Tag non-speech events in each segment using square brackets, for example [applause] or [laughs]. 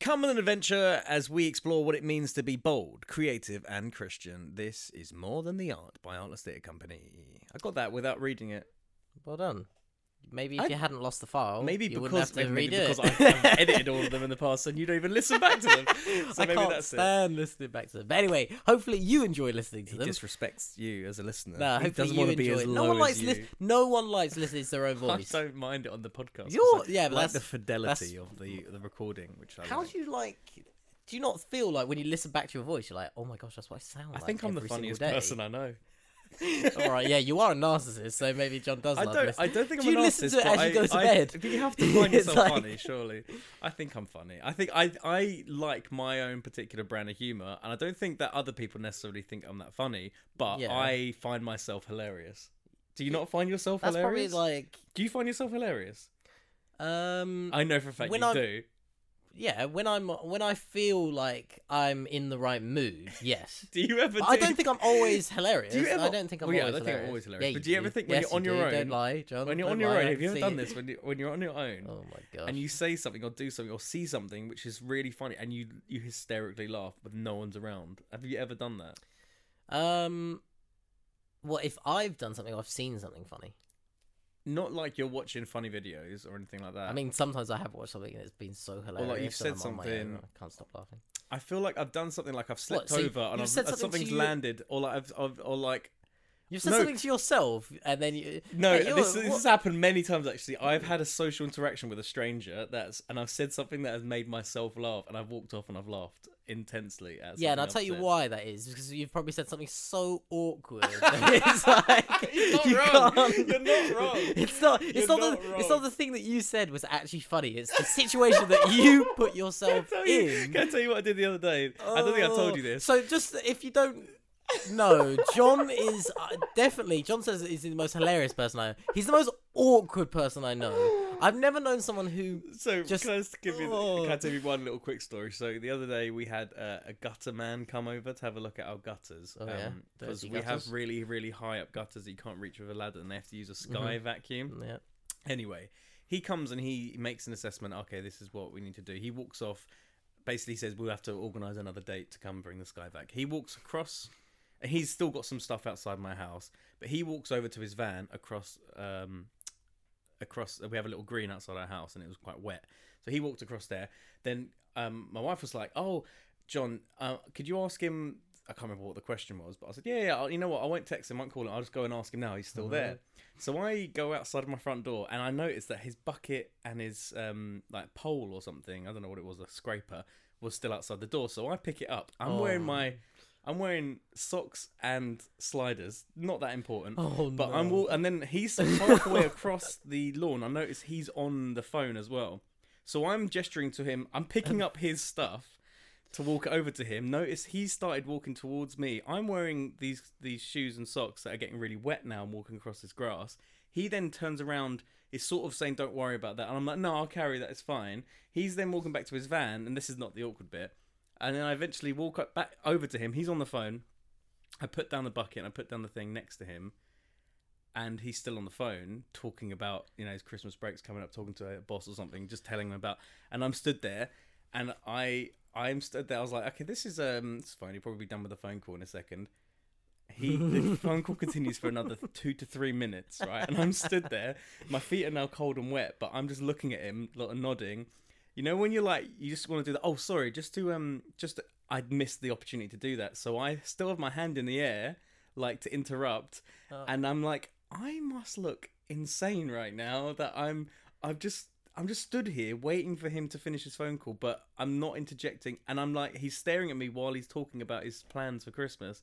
Come on an adventure as we explore what it means to be bold, creative, and Christian. This is More Than the Art by Artless Theatre Company. I got that without reading it. Well done. Maybe if I- you hadn't lost the file, Maybe you because wouldn't have to maybe redo because it. I've, I've [laughs] edited all of them in the past and you don't even listen back to them. [laughs] So I maybe can't that's it. stand listening back to them. But anyway, hopefully you enjoy listening to He them. disrespects you as a listener. No, he hopefully doesn't you want to be enjoy as it. low No one as likes you. lis- no one likes listening to their own [laughs] voice. I don't mind it on the podcast. You're- I yeah, but like the that's- fidelity of the the recording, which I How like. do you like? Do you not feel like when you listen back to your voice, you're like, oh my gosh, that's what I sound I like? think I'm the funniest person I know. [laughs] All right, yeah, you are a narcissist, so maybe John does. I love don't. listening. I don't think Do I'm you a listen to it as you go to I- bed? but you have to find [laughs] yourself like- funny, surely. I think I'm funny. I think I I like my own particular brand of humor, and I don't think that other people necessarily think I'm that funny. But Yeah. I find myself hilarious. Do you not find yourself That's hilarious? probably like, Do you find yourself hilarious? um, I know for a fact When you I'm- do. Yeah, when I'm when I feel like I'm in the right mood, yes. [laughs] Do you ever? But I do- don't think I'm always hilarious. Do you ever- I don't think I'm well, yeah, I always don't think I'm hilarious. always hilarious, Yeah, but do you ever think when Yes, you're on you your do. Don't own- lie, John. when you're don't on your lie, own. Have you ever done it. this when you when you're on your own? Oh my god, and you say something or do something or see something which is really funny and you you hysterically laugh but no one's around have you ever done that Um, what if I've done something? or I've seen something funny. Not like you're watching funny videos or anything like that I mean, sometimes I have watched something and it's been so hilarious. Or like you've said own, something- I can't stop laughing. i feel like i've done something like i've slipped so over and I've, uh, something something's landed or like I've, I've or like You've said No. something to yourself, and then you. no Hey, this, this has happened many times actually i've had a social interaction with a stranger that's and i've said something that has made myself laugh and i've walked off and i've laughed intensely at Yeah, and I'll tell you why that is because you've probably said something so awkward. [laughs] [laughs] it's like [laughs] You're not you wrong. can't- You're not wrong. It's not. It's not, not the. It's not the thing that you said was actually funny. It's the situation that you put Can yourself you- in. Can I tell you what I did the other day? I don't think I told you Oh, this. So just if you don't know, John is uh, definitely. John says he's the most hilarious person I know. He's the most awkward person I know. I've never known someone who. So Just- can I just give you? Oh. Can I tell you one little quick story? So the other day we had uh, a gutter man come over to have a look at our gutters. Oh, yeah? because we gutters. have really really high up gutters that you can't reach with a ladder, and they have to use a Mm-hmm. sky vacuum. Yeah. Anyway, he comes and he makes an assessment. Okay, this is what we need to do. He walks off. Basically says we'll have to organise another date to come bring the sky back. He walks across. And He's still got some stuff outside my house, but he walks over to his van across um, across we have a little green outside our house and it was quite wet. So he walked across there. Then um my wife was like oh john uh, could you ask him i can't remember what the question was but i said yeah yeah I'll- you know what i won't text him I won't call him i'll just go and ask him now he's still there. So i go outside of my front door and i notice that his bucket and his um like pole or something i don't know what it was a scraper was still outside the door. So i pick it up. I'm wearing Oh. my i'm wearing socks and sliders not that important Oh but no. I'm wal- and then he's halfway [laughs] across the lawn. I notice he's on the phone as well. So I'm gesturing to him. I'm picking up his stuff to walk over to him. Notice he started walking towards me. I'm wearing these these shoes and socks that are getting really wet now. I'm walking across this grass. He then turns around, is sort of saying, "Don't worry about that," and I'm like, "No, I'll carry that. It's fine." He's then walking back to his van, and this is not the awkward bit. And then I eventually walk up back over to him. He's on the phone. I put down the bucket and I put down the thing next to him and he's still on the phone talking about you know his Christmas breaks coming up, talking to a boss or something, just telling him about. And I'm stood there, and I I'm stood there. I was like, okay, this is um, it's fine. He'll probably be done with the phone call in a second. He the [laughs] phone call continues for another two to three minutes, right? And I'm stood there. My feet are now cold and wet, but I'm just looking at him, lot of nodding. You know when you're like, you just want to do that. Oh, sorry, just to um, just I'd missed the opportunity to do that, so I still have my hand in the air, like to interrupt, Oh. and I'm like, I must look insane right now that I'm I've just I'm just stood here waiting for him to finish his phone call, but I'm not interjecting and I'm like he's staring at me while he's talking about his plans for Christmas.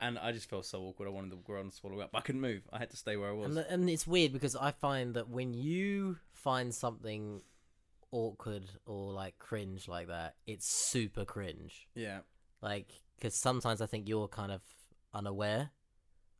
And I just felt so awkward. I wanted to go and swallow up. I couldn't move. I had to stay where I was. And, and it's weird because I find that when you find something awkward or like cringe like that, it's super cringe. yeah. Like, because sometimes I think you're kind of unaware.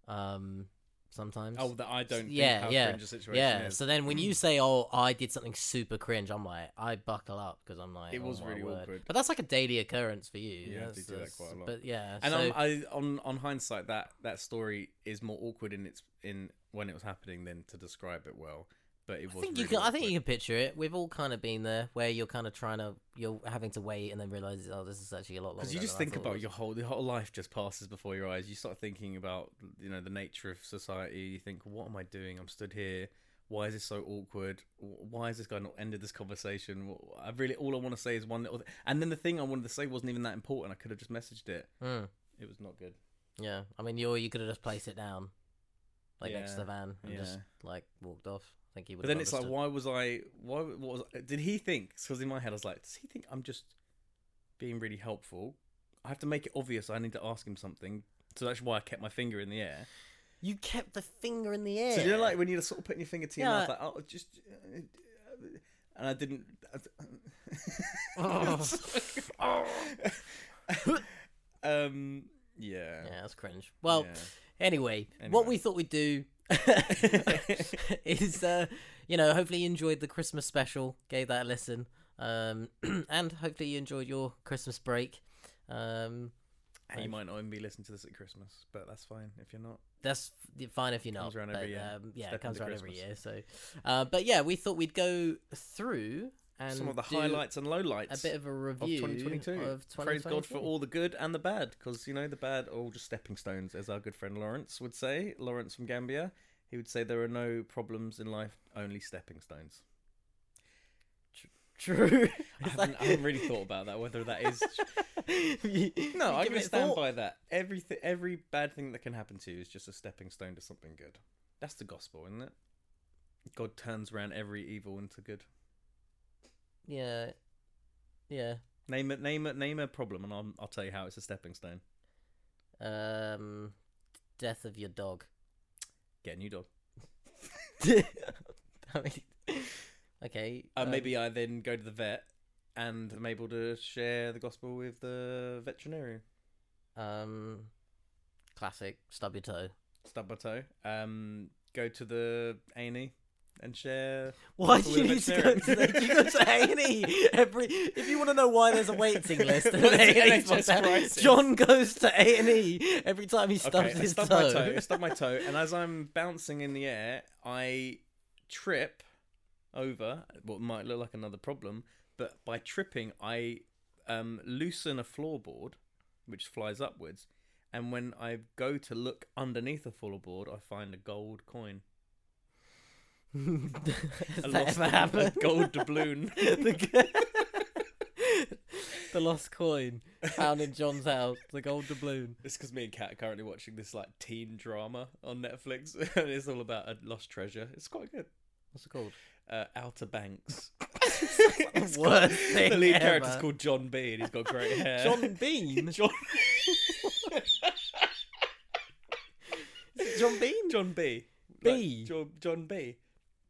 Um, sometimes. Oh, that I don't think yeah, how yeah, cringe the situation yeah. is. So then when you say, "Oh, I did something super cringe," I'm like, I buckle up because I'm like, It "Oh was my really word." awkward. But that's like a daily occurrence for you. Yeah, That's- do do that quite a lot. But yeah, and so, on, I, on on hindsight, that that story is more awkward in its in when it was happening than to describe it well. But it was. I think you can. I think you can picture it. We've all kind of been there, where you're kind of trying to, you're having to wait, and then realize, oh, this is actually a lot longer. Because you just think about your whole, the whole life just passes before your eyes. You start thinking about, you know, the nature of society. You think, what am I doing? I'm stood here. Why is this so awkward? Why has this guy not ended this conversation? I really, all I want to say is one little. Th- and then the thing I wanted to say wasn't even that important. I could have just messaged it. Mm, It was not good. yeah, I mean, you you could have just placed it down, like next to the van, and just like walked off. I think he would. But then it's like, why was I? Why? What was? Did he think? Because in my head, I was like, does he think I'm just being really helpful? I have to make it obvious. I need to ask him something. So that's why I kept my finger in the air. you kept the finger in the air. So you know, like when you're sort of putting your finger to your Yeah. mouth, like, oh, just, uh, and I didn't. Oh. [laughs] [laughs] um. Yeah. yeah, that's cringe. Well, yeah. Anyway, Anyway. what we thought we'd do [laughs] is, uh, you know, hopefully you enjoyed the Christmas special, gave that a listen, um, [clears throat] and hopefully you enjoyed your Christmas break. Um, And you might not even be listening to this at Christmas, but that's fine if you're not. that's fine if you're not. Comes around but, every year. Um, yeah, Step it comes around every year. So, uh, but yeah, we thought we'd go through and Some of the highlights and lowlights. a bit of a of 2022. of 2022. Praise God for all the good and the bad, because you know the bad are all just stepping stones, as our good friend Lawrence would say. Lawrence from Gambia, he would say there are no problems in life, only stepping stones. True. [laughs] I [laughs] haven't, I haven't really thought about that. Whether that is [laughs] no, I can stand thought. by that. Everything, every bad thing that can happen to you is just a stepping stone to something good. That's the gospel, isn't it? God turns around every evil into good. Yeah. Yeah. Name it, name it, name a problem, and I'll, I'll tell you how it's a stepping stone. Um, death of your dog. Get a new dog. [laughs] I mean, okay. Uh, um, maybe I then go to the vet and I'm able to share the gospel with the veterinarian. Um, classic. Stub your toe. Stub my toe. Um, go to the A and E and share. Why do you need to go to the, you go to A and E every? If you want to know why there's a waiting list, at an A&E NHS spot. John goes to A and E every time he stubs Okay, I his stub toe. my toe. I [laughs] stub my toe, and as I'm bouncing in the air, I trip over what might look like another problem, but by tripping, I um, loosen a floorboard, which flies upwards, and when I go to look underneath the floorboard, I find a gold coin. [laughs] Has A that lost- ever happened? A gold doubloon. [laughs] the, [laughs] the lost coin found in John's house. The gold doubloon. It's because me and Kat are currently watching this like teen drama on Netflix, and it's all about a lost treasure. It's quite good. What's it called? Uh, Outer Banks. the worst thing the lead ever. character's called John Bean. he's got great hair. John Bean. John John Bean. John B. B. Like, John, John B.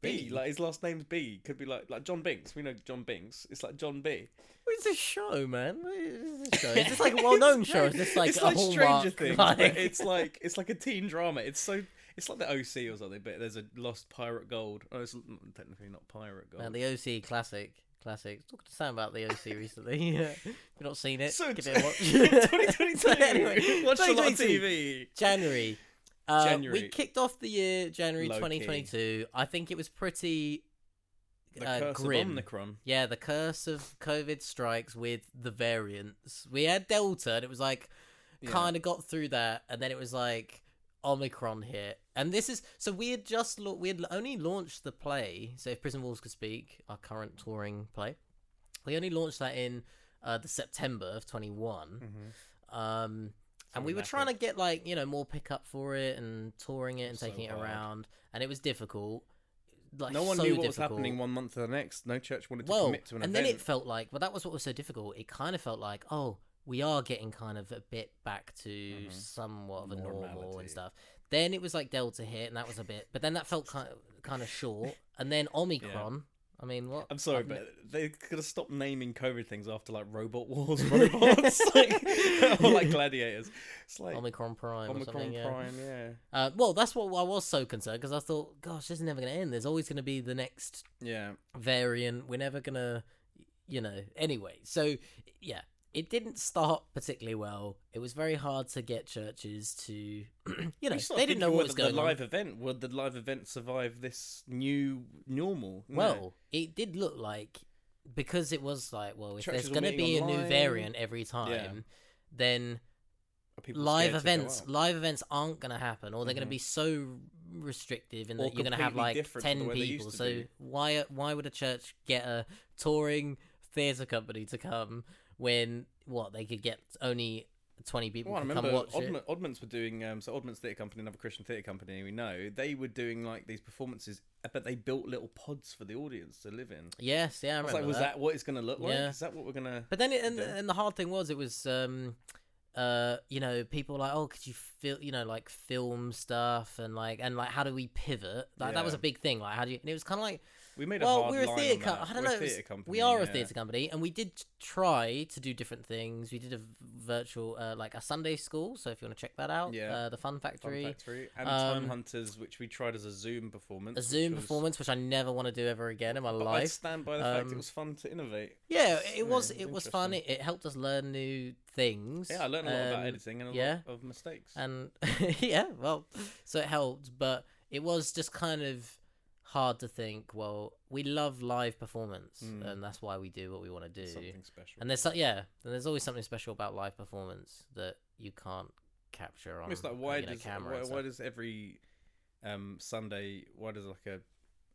B. B. Like his last name's B. Could be like like John Binks. We know John Binks. It's like John B. It's a show, man? It's this [laughs] show? Is this like a well-known show? Is this like it's a like Hallmark? Stranger Things, like... it's like it's like a teen drama. It's so it's like the OC or something, but there's a lost pirate gold. Oh, it's technically not pirate gold. Man, the OC classic. Classic. Talking to Sam about the OC recently. Yeah. [laughs] If you've not seen it, So give it a watch. [laughs] 2022. So anyway, Watch a lot of TV. January. Uh. We kicked off the year January Low key. 2022. I think it was pretty The uh, curse grim. of Omicron. Yeah, the curse of COVID strikes with the variants. We had Delta, and it was like Yeah. kind of got through that, and then it was like Omicron hit, and this is so we had just la- we had only launched the play. So if Prison Walls could speak, our current touring play, we only launched that in uh, the September of twenty one. Mm-hmm. Um, and we were trying to get like you know more pickup for it and touring it and So taking it hard. around, and it was difficult. Like No one so knew what was happening one month to the next. No church wanted to Well, commit to an and event. then it felt like, well, that was what was so difficult. It kind of felt like, oh, we are getting kind of a bit back to Mhm. somewhat of a normal Normality. and stuff. Then it was like Delta hit, and that was a bit, but then that felt kind of kind of short. And then Omicron. I mean, what? I'm sorry, I've ne- but they could have stopped naming COVID things after like robot [laughs] wars, robots, [laughs] like, or like [laughs] gladiators. It's like Omicron Prime or Omicron something. Yeah. Prime, yeah, Uh, well, that's what I was so concerned because I thought, gosh, this is never going to end. There's always going to be the next yeah. variant. We're never gonna, you know. Anyway, so yeah, it didn't start particularly well. It was very hard to get churches to, [clears throat] you know, they didn't know what was going the on. live event would the live event survive this new normal? No. Well, it did look like because it was like, well, if Churches there's going to be meeting a new variant every time, then live scared to go events live events aren't going to happen or they're going Mhm. to be so restrictive in Or that you're going to have like different from the 10 way they used people so be. why why would a church get a touring theater company to come when what they could get only 20 people Well, I to remember come watch it Oddman, Oddments were doing um, so Oddments Theatre Company, another Christian theatre company we know. They were doing like these performances, but they built little pods for the audience to live in. yes yeah i I was remember like, was that what it's going to look like? Yeah. Is that what we're gonna? But then, it, and, and the hard thing was, it was, um, uh, you know, people like, oh, could you feel, you know, like film stuff and like, and like, how do we pivot? Like that was a big thing. Like, how do you? And it was kind of like, We made a well, hard we're a theatre. Co- I don't We're know. Was- company. we are a theatre company, and we did try to do different things. We did a virtual, uh, like a Sunday school. So if you want to check that out, Yeah. uh, the Fun Fun Factory. Factory and Um, Time Hunters, which we tried as a Zoom performance. A which Zoom was- performance, which I never want to do ever again in my But I life. stand by the fact Um, it was fun to innovate. Yeah, Yeah, it was. it It was was fun. It, it helped us learn new things. Yeah, I learned a lot about Um, editing and a yeah. lot of mistakes. and [laughs] yeah, well, so it helped, but it was just kind of hard to think. Well, we love live performance, Mm. and that's why we do what we want to do. Something special. And there's yeah, and there's always something special about live performance that you can't capture on it's like why you know, does camera. why, why does every um Sunday why does like a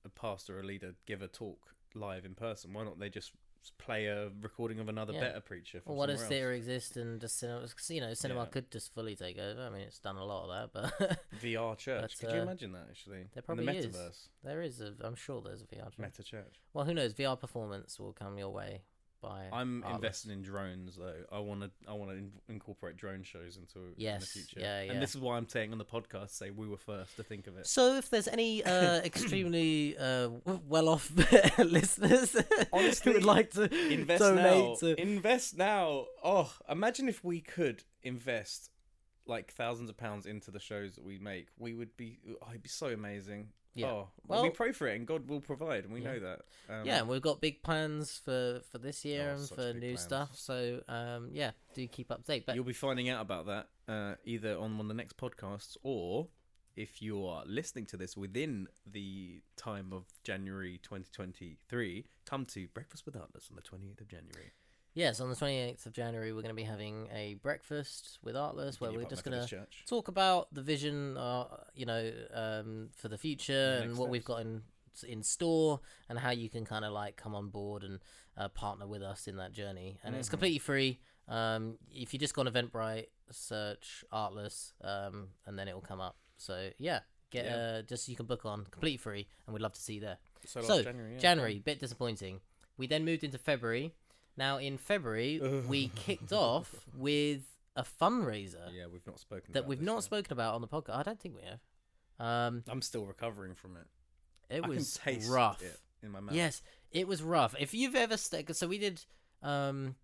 a pastor or a leader give a talk live in person? Why not they just play a recording of another Yeah. better preacher? From Well, what does somewhere theatre exist and just cinema? You know, cinema Yeah. could just fully take over. I mean, it's done a lot of that, but [laughs] VR church? But, Could you uh, imagine that actually? there probably the is. there is. A, I'm sure there's a VR. channel. meta church. Well, who knows? VR performance will come your way by. I'm investing in drones though. I want to I want to in- incorporate drone shows into in the future. yeah, yeah. And this is why I'm saying on the podcast, say we were first to think of it. So, if there's any uh, [coughs] extremely uh, well-off [laughs] listeners Honestly, who would like to invest donate now. to, Invest now. Oh, imagine if we could invest like thousands of pounds into the shows that we make. We would be. Oh, it'd be so amazing. Yeah. Oh, Well- we pray for it, and God will provide, and we Yeah. know that. Um, yeah, and we've got big plans for for this year Oh, and for new plans. stuff. So, um, yeah, do keep up to date. But you'll be finding out about that uh, either on one of the next podcasts or. If you are listening to this within the time of January 2023, come to Breakfast with Artless on the 28th of January. Yes, on the 28th of January, we're going to be having a breakfast with Artless where Guinea we're Park just going to Church. talk about the vision, uh, you know, um, for the future and next what we've got in in store and how you can kind of like come on board and uh, partner with us in that journey. And it's Mhm. completely free. Um, if you just go on Eventbrite, search Artless, um, and then it will come up. So yeah, get Yeah. uh, just you can book on completely free, and we'd love to see you there. So, last January, yeah. January, bit disappointing. We then moved into February. Now in February, [laughs] we kicked off with a fundraiser Yeah, we've not spoken that about we've this not yet. spoken about on the podcast. I don't think we have. Um, I'm still recovering from it. it I was can taste rough. it in my mouth. Yes, it was rough. If you've ever st- so we did um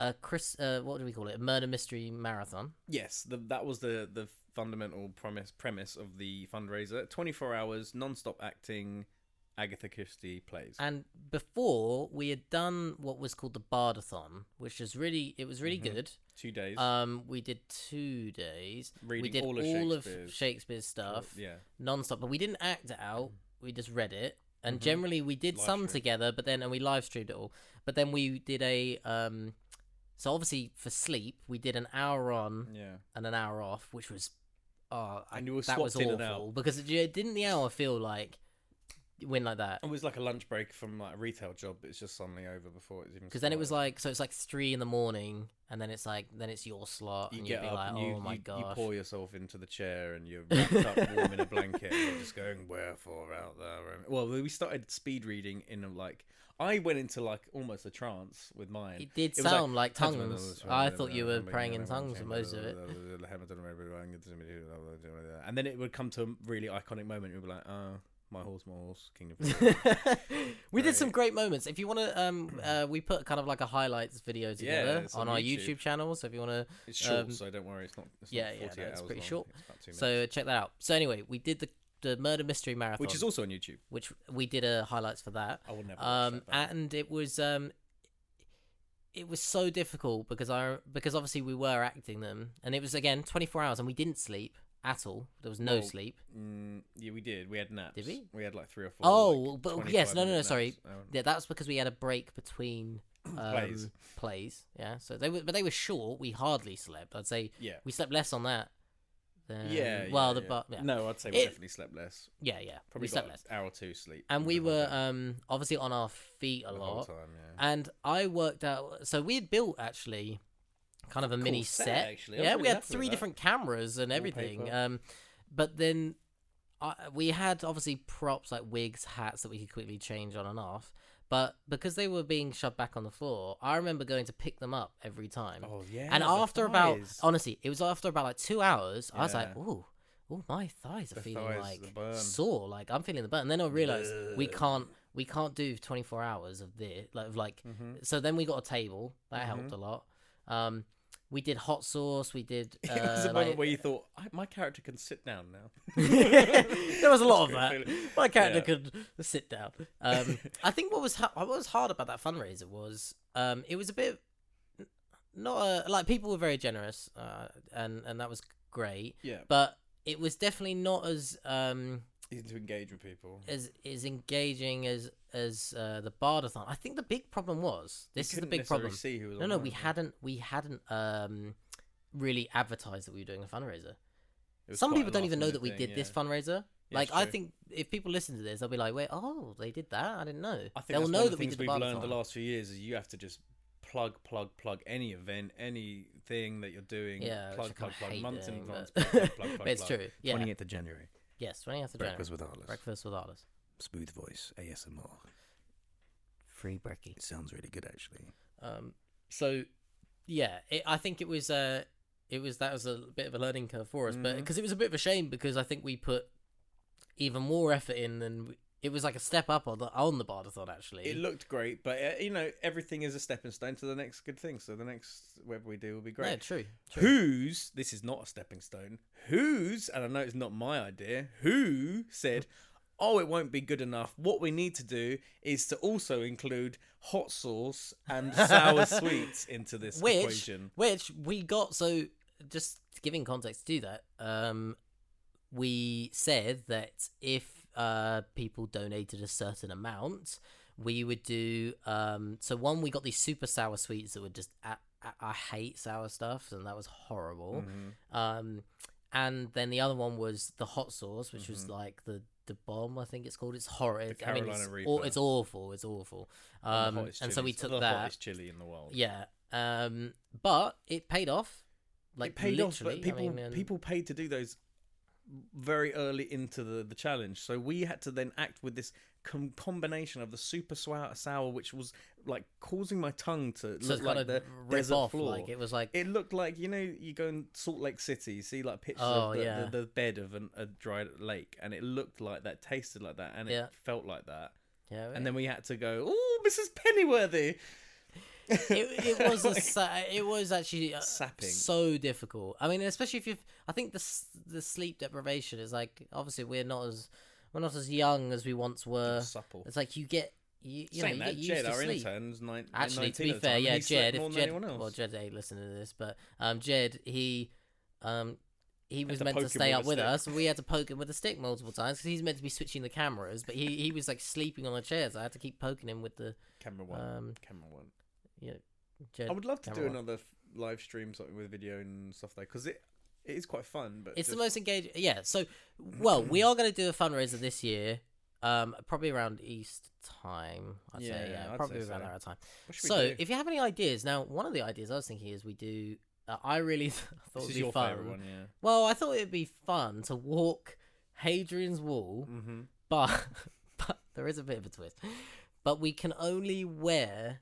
a Chris uh what do we call it? A murder mystery marathon. Yes, the, that was the the fundamental premise premise of the fundraiser. 24 hours non-stop acting Agatha Christie plays. And before we had done what was called the Bardathon, which was really it was really Mhm. good. 2 days Um we did 2 days. reading we did all of all of Shakespeare's Shakespeare's stuff Yeah. non-stop, but we didn't act it out. We just read it. And Mhm. generally we did Live some stream. together, but then and we live streamed it all. But then we did a um so obviously for sleep, we did an hour on Yeah. and an hour off, which was oh I, And you were that was awful and out. because it, didn't the hour feel like went like that? It was like a lunch break from like a retail job, but it's just suddenly over before it's even Because then it was like so it's like three in the morning, and then it's like then it's your slot, you and get you'd be up like, and you, oh my you, you pour yourself into the chair and you're wrapped up warm in a blanket and you're just going wherefore out there well we started speed reading in a, like I went into like almost a trance with mine It did It was like, sound like tongues. I thought you were praying in tongues for most of it. And then it would come to a really iconic moment. You'd be like, "Oh, my horse, my horse, King of [laughs] Kings." we did some great moments. If you want to, um, uh, we put kind of like a highlights video together it's on, on our YouTube. YouTube channel. So if you want to, It's short, Um, so don't worry. It's not. It's yeah, not yeah, 48 no, it's hours pretty long. short. It's about two so check that out. So anyway, we did the the murder mystery marathon, which is also on YouTube. which we did a highlights for that. I will never. watch Um, that, but- and it was um, it was so difficult because I because obviously we were acting them, and it was again 24 hours, and we didn't sleep at all. There was no Well, sleep. Mm, yeah, we did. We had naps. Did we? We had like three or four. Oh, like, but yes, no, no, no, sorry. Oh, Yeah, that was because we had a break between [clears throat] um, Plays. plays. Yeah, so they were, but they were short. We hardly slept. I'd say Yeah. we slept less on that. Than, Yeah. Well, yeah, the yeah. but yeah. No, I'd say we It- definitely slept less. yeah, yeah. Probably we slept less, hour or two sleep. and we were um obviously on our feet a the lot. time. Yeah. And I worked out. So we had built actually kind of a Cool mini set, set. actually. Yeah, we had three different cameras and everything. Um, but then I, we had obviously props like wigs, hats that we could quickly change on and off. But because they were being shoved back on the floor, I remember going to pick them up every time. Oh yeah. and after about honestly, it was after about like two hours. I was like, Yeah. ooh. Oh, my thighs are The feeling thighs, like sore. Like I'm feeling the burn. And then I realized we can't we can't do 24 hours of this. Like, of like Mhm. so then we got a table that helped Mm-hmm. a lot. Um, we did hot sauce. We did. Uh, [laughs] it was a like- moment where you thought, I, my character can sit down now. [laughs] there was a lot of [laughs] Good that. My character Yeah. could sit down. Um, I think what was ha- what was hard about that fundraiser was um, it was a bit not a, like people were very generous, uh, and and that was great. Yeah. But it was definitely not as um, to engage with people. as as engaging as as uh, the Bardathon. I think the big problem was this is the big problem. See who was No, no, we hadn't we hadn't um really advertised that we were doing a fundraiser. Some people don't even know that we thing, did this fundraiser. Yeah, like I think if people listen to this, they'll be like, "Wait, oh, they did that? I didn't know." I think They'll know that the we did the we've learned the last few years is you have to just plug, plug, plug any event, anything that you're doing. Yeah, plug, plug, plug, months in advance. Plug, [laughs] plug, plug, plug, it's plug. true. Yeah. 28th of January. Yes, 20th of January. Breakfast with Arliss. Breakfast with artists. Smooth voice, ASMR. Free brekkie. It sounds really good, actually. Um, so yeah, it, I think it was uh, it was that was a bit of a learning curve for us, but Mhm. because it was a bit of a shame because I think we put even more effort in than we, it was like a step up on the on the Bardathon actually. It looked great, but uh, you know everything is a stepping stone to the next good thing. So the next whatever we do will be great. Yeah, true. true. Who's this is not a stepping stone. Who's and I know it's not my idea. Who said, "Oh, it won't be good enough. What we need to do is to also include hot sauce and [laughs] sour sweets into this which equation." which we got so just giving context to that um we said that if uh people donated a certain amount we would do um so one we got these super sour sweets that were just I, hate sour stuff and that was horrible Mhm. um and then the other one was the hot sauce which was like the the bomb i think it's called it's horrid i mean it's, Mm-hmm. Aw- it's awful it's awful And um hottest and so we took the that hottest chili in the world. yeah. Um, but it paid off. Like it paid off, literally. but people I mean, and- people paid to do those very early into the the challenge. So we had to then act with this com- combination of the super sour, sour, which was like causing my tongue to so look like the of rip desert off. floor. Like it was like It looked like you know you go in Salt Lake City, you see like pictures Oh, of the, yeah. the, the bed of an, a dry lake, and it looked like that, tasted like that, and Yeah. it felt like that. yeah. And then we had to go, oh, Mrs. Pennyworthy. It, it was a, [laughs] sa- it was actually uh, Sapping. so difficult. I mean, especially if you've, I think the the sleep deprivation is like obviously we're not as we're not as young as we once were. supple. It's like you get you, you know Saying you that, get used Jed, to our sleep. intern's nine, Actually, to be fair, yeah, Jed. If Jed, well, Jed ain't listening to this, but um, Jed, he, um, he was meant to stay up with us, we had to poke him with a stick multiple times because he's meant to be switching the cameras, but he he was like sleeping on the chairs. I had to keep poking him with the Camera one. um, camera one. Yeah, Jed. I would love to do another f- live stream something with video and stuff there because it it is quite fun. But It's the most engaging. Yeah. So, well, we are going to do a fundraiser this year. Um, probably around East time. I'd say. Yeah, Yeah, I'd probably say around so. that time. What should we So, do? if you have any ideas, now one of the ideas I was thinking is we do. Uh, I really [laughs] thought it'd be your fun. one, yeah. Well, I thought it'd be fun to walk Hadrian's Wall, Mm-hmm. but [laughs] but there is a bit of a twist. But we can only wear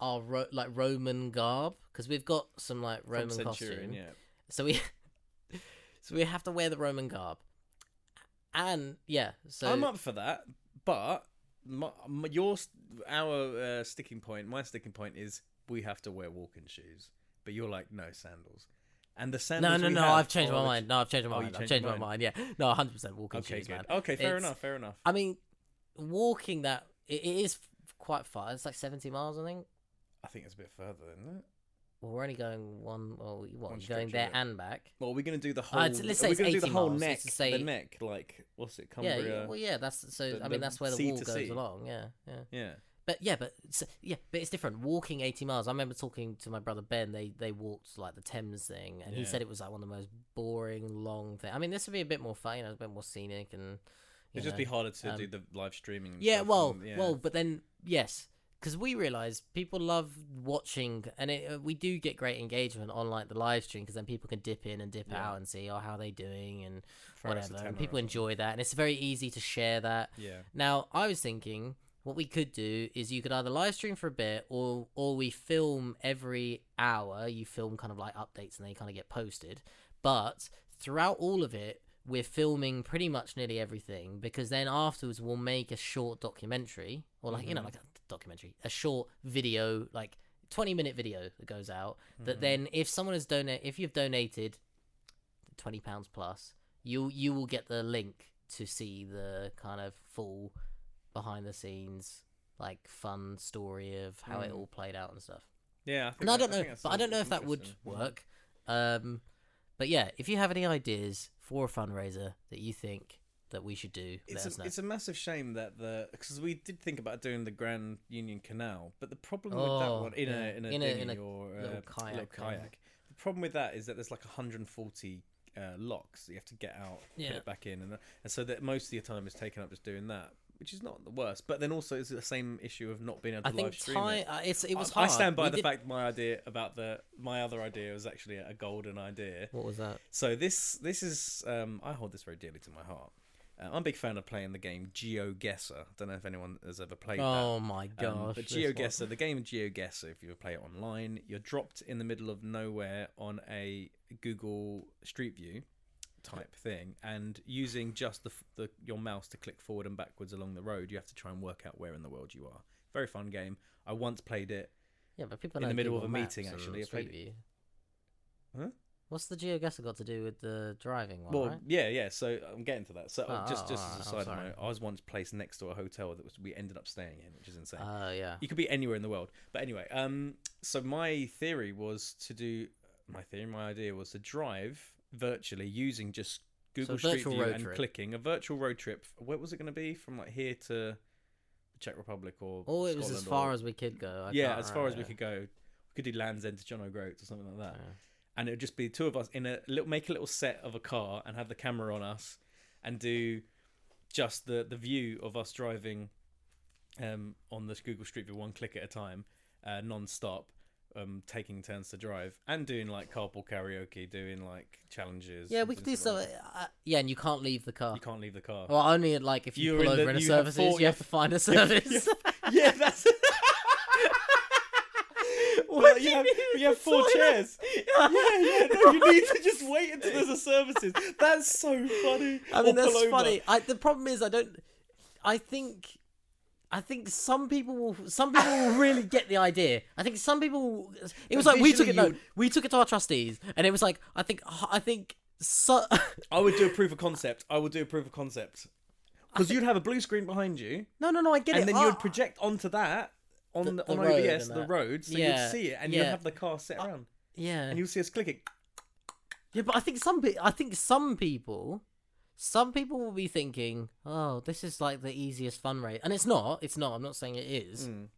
our ro- like Roman garb because we've got some like Roman From costume. Yeah. So we [laughs] so we have to wear the Roman garb. And yeah, so I'm up for that, but my, my, your our uh, sticking point, my sticking point is we have to wear walking shoes. But you're like no sandals, and the sandals. no, we no. I've changed my mind. No, I've changed my Oh, mind. I've changed changed my mind. Yeah, no, 100 percent walking Okay, shoes, good. man. Okay, fair It's- enough. Fair enough. I mean, walking that it, it is quite far. It's like 70 miles, I think. I think it's a bit further, isn't it? Well, we're only going one. Well, what? One going stretch of there it. and back. Well, we're we going to do the whole? Uh, let's say are we it's going to do the 80 whole miles, neck? let's just say- the neck, like what's it? Yeah, Cumbria. yeah. Well, yeah. That's so. the- I the mean, that's where the sea wall to goes sea. along. Yeah, yeah. yeah. But yeah, but s yeah, but it's different. Walking eighty miles. I remember talking to my brother Ben. They they walked like the Thames thing, and he Yeah. said it was like one of the most boring, long thing. I mean, this would be a bit more fun, you know, a bit more scenic, and you It'd just know. be harder to um, do the live streaming. And Yeah, stuff well, and- yeah. well, but then yes, because we realize people love watching, and it, uh, we do get great engagement on like the live stream because then people can dip in and dip Yeah. out and see oh how they doing and a whatever, and people enjoy that, and it's very easy to share that. Yeah. Now, I was thinking what we could do is you could either live stream for a bit or or we film every hour. You film kind of like updates and they kind of get posted. But throughout all of it, we're filming pretty much nearly everything because then afterwards we'll make a short documentary or like you know Mhm. like a documentary, a short video like 20 minute video that goes out that Mhm. then if someone has donated, if you've donated 20 pounds plus you you will get the link to see the kind of full behind the scenes like fun story of how it Mm. all played out and stuff Yeah. I think and i don't know think but i don't know if that would work um but yeah if you have any ideas for a fundraiser that you think that we should do It's a, it's a massive shame that the because we did think about doing the Grand Union Canal, but the problem with Oh, that one in yeah. a in a In a- in a or little uh, kayak little kayak. The problem with that is that there's like 140 uh, locks that you have to get out, Yeah. put it back in, and, and so that most of your time is taken up just doing that, which is not the worst. But then also it's the same issue of not being able to think live stream time it. uh, it's it was I, I stand by We the did- fact my idea about the my other idea was actually a golden idea. what was that So this this is um, I hold this very dearly to my heart. Uh, I'm a big fan of playing the game GeoGuessr. Don't know if anyone has ever played oh my that. Um, gosh but. GeoGuessr, the game of GeoGuessr, if you play it online, you're dropped in the middle of nowhere on a Google Street View type thing, and using just the, the your mouse to click forward and backwards along the road, you have to try and work out where in the world you are. Very fun game. I once played it. Yeah, but people in the middle of a meeting, actually, I Street played View. Huh? What's the GeoGuessr got to do with the driving one? Well, right? yeah, yeah. So I'm getting to that. So Oh, just oh, just alright, as a side sorry. note, I was once placed next to a hotel that was we ended up staying in, which is insane. Oh yeah. you could be anywhere in the world. But anyway, um, so my theory was to do my theory, my idea was to drive virtually using just Google Street View and trip. clicking a virtual road trip. Where was it going to be? From like here to the Czech Republic or Oh, it was as Scotland far or- as we could go. I yeah, as far as we could go. We could do Land's End to John O'Groats or something like that Yeah. And it would just be two of us in a little make a little set of a car and have the camera on us and do just the the view of us driving um on this Google Street View one click at a time uh non-stop um taking turns to drive and doing like carpool karaoke doing like challenges Yeah, we could do something. Uh, yeah, and you can't leave the car. you can't leave the car Well, only like if you You're pull in the- over in a you have services, four- you have to find a [laughs] service. yeah that's [laughs] [laughs] well, you have, you have four chairs. [laughs] Yeah, yeah. No, you need to just wait until there's a services. That's so funny. I mean, pull that's over. funny. I, the problem is, I don't. I think. I think some people will. Some people will really get the idea. I think some people. Will, it was But like we took it. No, we took it to our trustees, and it was like I think. I think. So, I would do a proof of concept. I would do a proof of concept because you'd have a blue screen behind you, no, no, no. I get and it. And then you would Ah, project onto that on The- on the road OBS the road, so Yeah, you'd see it, and you'd have the car set around, Yeah, and you'll see us clicking. Yeah, but I think some pe- I think some people some people will be thinking, "Oh, this is like the easiest fun rate." And it's not. It's not. I'm not saying it is. Mm.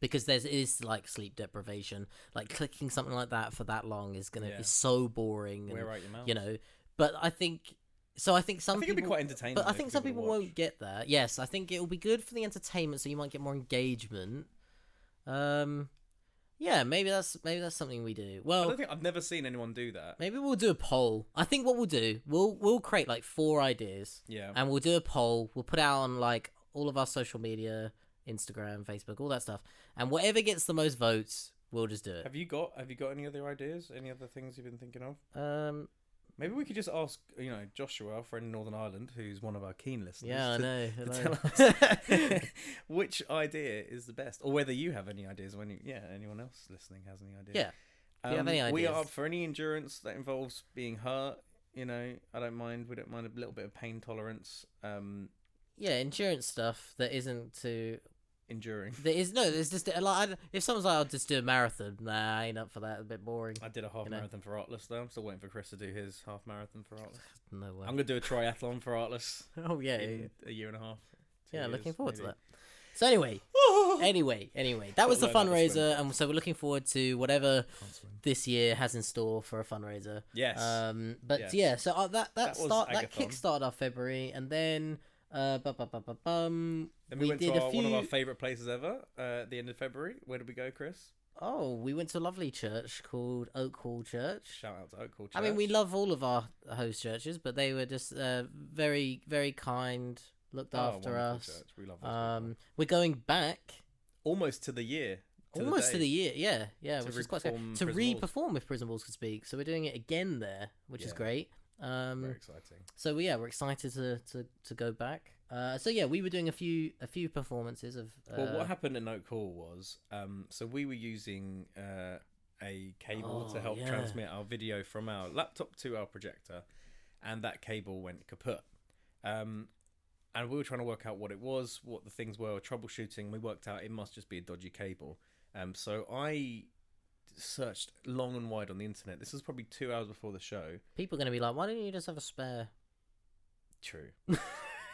Because there's is like sleep deprivation. Like clicking something like that for that long is going to Yeah. is so boring and Wear out your mouth. you know, but I think so I think I some people, it'd be quite entertaining. but I think some people people won't get that. Yes, I think it will be good for the entertainment so you might get more engagement. Um yeah, maybe that's maybe that's something we do. I Well, don't think I've never seen anyone do that. Maybe we'll do a poll. I think what we'll do, we'll we'll create like four ideas, Yeah. and we'll do a poll. We'll put out on like all of our social media, Instagram, Facebook, all that stuff, and whatever gets the most votes, we'll just do it. Have you got Have you got any other ideas? Any other things you've been thinking of? Um, Maybe we could just ask, you know, Joshua, our friend in Northern Ireland, who's one of our keen listeners. yeah, I know. to tell us [laughs] which idea is the best, or whether you have any ideas. When you, yeah, anyone else listening has any ideas. Yeah. If you have any we are up for any endurance that involves being hurt. You know, I don't mind. We don't mind a little bit of pain tolerance. Um, yeah, endurance stuff that isn't too. Enduring. There is no. There's just a like if someone's like, "I'll just do a marathon," nah, I ain't up for that. A bit boring. I did a half You know. marathon for Artless though. I'm still waiting for Chris to do his half marathon for Artless. No way. I'm gonna do a triathlon for Artless [laughs] Oh yeah, in a year and a half. Yeah, years, looking forward to that. So anyway, [laughs] anyway, anyway, that was the Gotta learn how to swim. fundraiser, and so we're looking forward to whatever this year has in store for a fundraiser. Yes. Um, but Yes. yeah, so uh, that that, That start that kickstarted our February, and then uh, bu- bu- bu- bu- bum, then we, we went did to our, few. one of our favourite places ever uh, at the end of February. Where did we go, Chris? Oh, we went to a lovely church called Oak Hall Church. Shout out to Oak Hall Church. I mean, we love all of our host churches, but they were just uh, very, very kind, looked Oh, after us. church. We love. Um, we're going back almost to the year. to almost to the year, yeah, yeah, To which is quite scary. to Walls. re-perform if Prison Walls could speak. So we're doing it again there, which is great. Um, Very exciting. so yeah, we're excited to, to, to go back. Uh, so yeah, we were doing a few a few performances of. Uh, Well, what happened in Oak Hall was, um, so we were using uh, a cable to Oh, help yeah. transmit our video from our laptop to our projector, and that cable went kaput. Um, and we were trying to work out what it was, what the things were, troubleshooting. We worked out it must just be a dodgy cable. Um, so I searched long and wide on the internet. This was probably two hours before the show. people are going to be like, why don't you just have a spare? True.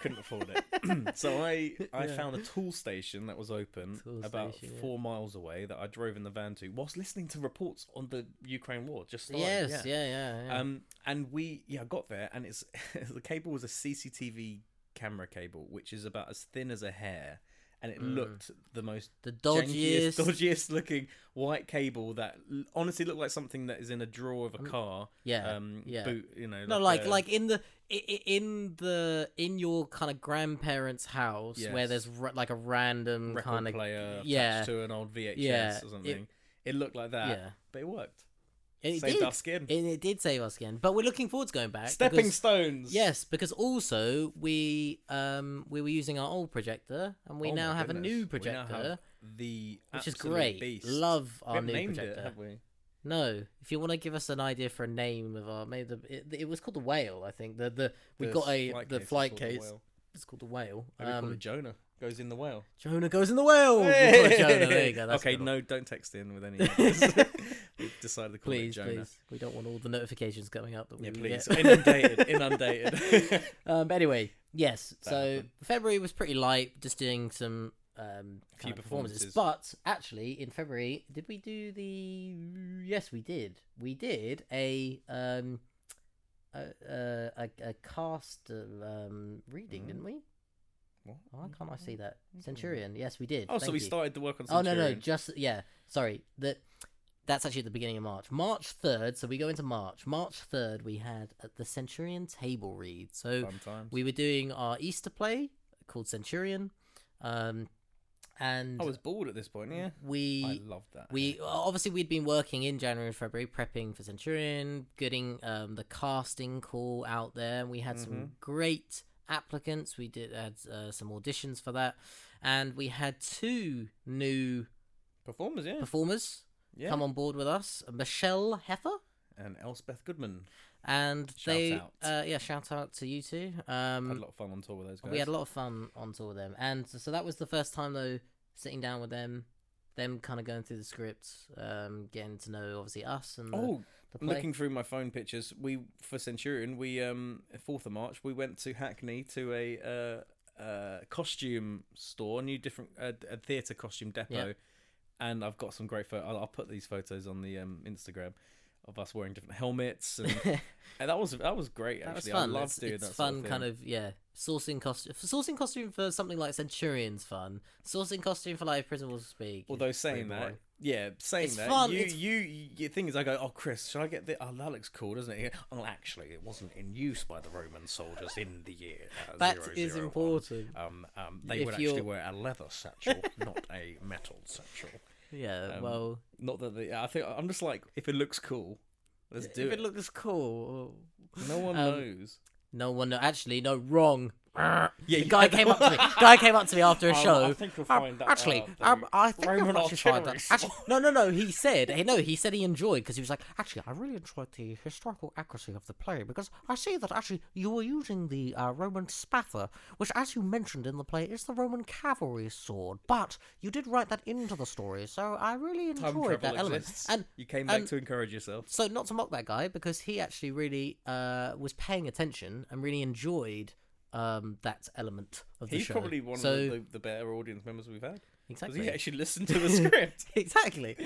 Couldn't afford it. [laughs] [clears throat] so I I Yeah. found a tool station that was open Tool about station, yeah. four miles away that I drove in the van to whilst listening to reports on the Ukraine war. Just started, yes, yeah. yeah, yeah, yeah. Um, and we yeah I got there and it's [laughs] the cable was a CCTV camera cable which is about as thin as a hair. And it Mm. looked the most the jankiest, dodgiest. dodgiest looking white cable that honestly looked like something that is in a drawer of a Um, car. yeah, um, yeah. boot, you know, No, like a- like in the in the in your kind of grandparents' house where there's like a random record kind of player attached yeah. to an old VHS Yeah, or it- something. It, looked like that, yeah. but it worked. It Saved did. our skin. It, it did save us again, but we're looking forward to going back. Stepping because- stones. Yes, because also we um we were using our old projector and we Oh now have a goodness. new We now projector, the which is great. Beast. Love our new named projector. it, have we? No, if you want to give us an idea for a name of our maybe the it, it was called the whale. I think the the we The got a flight the case flight called the case. whale. It's called the whale. Maybe call Um, it Jonah. Goes in the whale. Jonah goes in the whale. We'll Jonah. There you go. That's okay, no, don't text in with any. [laughs] [laughs] We've decided to call please, it Jonah. please. We don't want all the notifications coming up that we Yeah, please. get. inundated. [laughs] Inundated. um, but anyway, yes. That so happened. February was pretty light, just doing some um Few performances. performances. But actually, in February, did we do the? Yes, we did. We did a um a a, a, a cast of, um reading, didn't we? What? Why can't I see that? Centurion. Yes, we did. Oh, so Thank we you. started the work on Centurion. Oh no no just yeah sorry that that's actually at the beginning of March March third so we go into March March third we had at the Centurion table read so Fun times. we were doing our Easter play called Centurion um and I was bored at this point. Yeah, we I loved that. we obviously we'd been working in January and February prepping for Centurion, getting um, the casting call out there, and we had some Mhm. great applicants. We did had uh, some auditions for that, and we had two new performers. Yeah, performers yeah. come on board with us: Michelle Heffer and Elspeth Goodman. and Shout they out. uh, yeah shout out to you two. Um, Had a lot of fun on tour with those guys. we had a lot of fun on tour with them, and so, that was the first time though sitting down with them. Them kind of going through the script, um, getting to know obviously us and Oh, looking through my phone pictures, we for Centurion, we um fourth of March, we went to Hackney to a uh, uh costume store, a new different uh, a theatre costume depot, Yeah. and I've got some great photos. I'll, I'll put these photos on the um Instagram of us wearing different helmets, and, [laughs] and that was that was great. That was Actually, fun. I loved it's, doing it's that. fun, sort of kind of yeah. Sourcing costume, sourcing costume for something like Centurion's fun. Sourcing costume for like Prison Will Speak. Although saying that, boring. yeah, saying It's that, fun, you, it's- you, you, thing is, I go, oh, Chris, should I get the? Oh, that looks cool, doesn't it? Oh, actually, it wasn't in use by the Roman soldiers in the year. Uh, that 001." is important. Um, um, they If would actually you're- wear a leather satchel, not a metal [laughs] satchel. Yeah, um, well, Not that they. I think I'm just like, if it looks cool, let's do if it. If it looks cool, no one um, knows. no one. Actually, no, wrong. "Arr." Yeah, the guy came up to me. [laughs] Guy came up to me after a Um, show. I think you'll Um, that, actually, uh, um, I think Roman you'll actually find that. artillery Actually, no, no, no. He said, he, no, he said he enjoyed because he was like, actually, I really enjoyed the historical accuracy of the play because I see that actually you were using the uh, Roman spatha, which, as you mentioned in the play, is the Roman cavalry sword. But you did write that into the story, so I really enjoyed that travel element. And you came back and- to encourage yourself. so not to mock that guy because he actually really uh, was paying attention and really enjoyed um, that element of the He's show. probably one so, of the, the better audience members we've had. Because exactly he actually listened to the [laughs] script. exactly.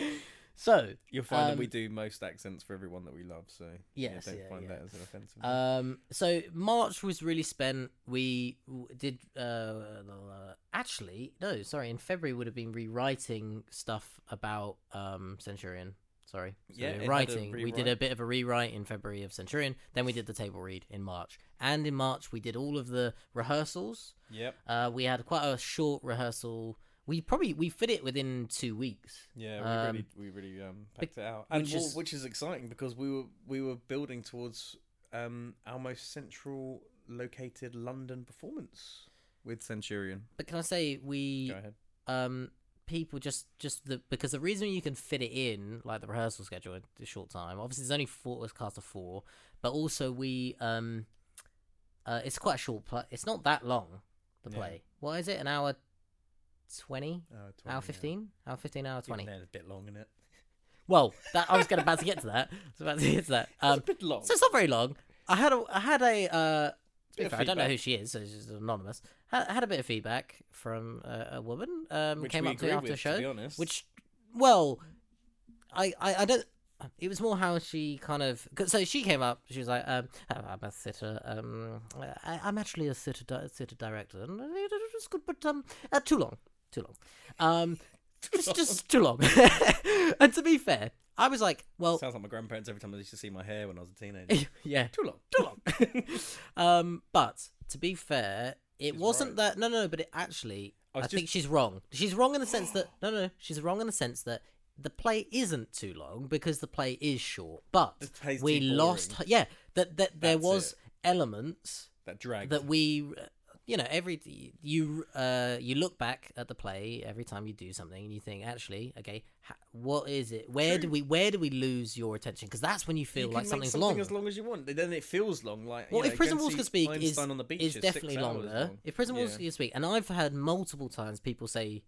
So You'll find that Um, we do most accents for everyone that we love, so Yes, yeah, don't yeah, find yeah. that as an offensive. um, so March was really spent. We w- did uh, actually no, sorry. In February would have been rewriting stuff about um, Centurion. Sorry, so Yeah, it had a writing. We did a bit of a rewrite in February of Centurion. Then we did the table read in March, and in March we did all of the rehearsals. yep. Uh, we had quite a short rehearsal. We probably we fit it within two weeks. Yeah, we Um, really, we really um, packed it out, and which well, is- which is exciting because we were we were building towards um, our most central located London performance with Centurion. But can I say we Go ahead. um people just just the because the reason you can fit it in like the rehearsal schedule in a short time obviously there's only four it's cast of four but also we um uh it's quite a short play it's not that long the Yeah. play what is it an hour 20 Uh, 20, hour yeah. 15 hour 15 hour 20 Even a bit long, isn't it? well that i was gonna about to get to that I was about to get to that [laughs] um it's a bit long. so it's not very long i had a i had a uh Bit I don't know who she is, so she's anonymous. Had, had a bit of feedback from uh, a woman. Um, which came up to me after the show. To be honest, which well I, I i don't it was more how she kind of 'cause- so she came up she was like um "Oh, i'm a theatre um I, i'm actually a theatre di- theatre director and it was good but um uh, too long too long um [laughs] just just too long [laughs] and to be fair i was like well sounds like my grandparents every time they used to see my hair when I was a teenager. [laughs] yeah Too long. too long [laughs] um but to be fair it She's wasn't right. that no no but it actually I I, was think she's wrong. She's wrong in the sense that no, no, she's wrong in the sense that the play isn't too long because the play is short. But we lost, yeah, that that there That's was it. elements That dragged. that we, you know, every you uh you look back at the play every time you do something and you think actually, okay, ha- what is it? Where True. do we where do we lose your attention? Because that's when you You feel can like something's something long. as long as you want. Then it feels long. Like Well, you know, if Prison Walls Could Speak is on the beach is six definitely longer. long. If Prison Walls Yeah. Could Speak, and I've heard multiple times people say,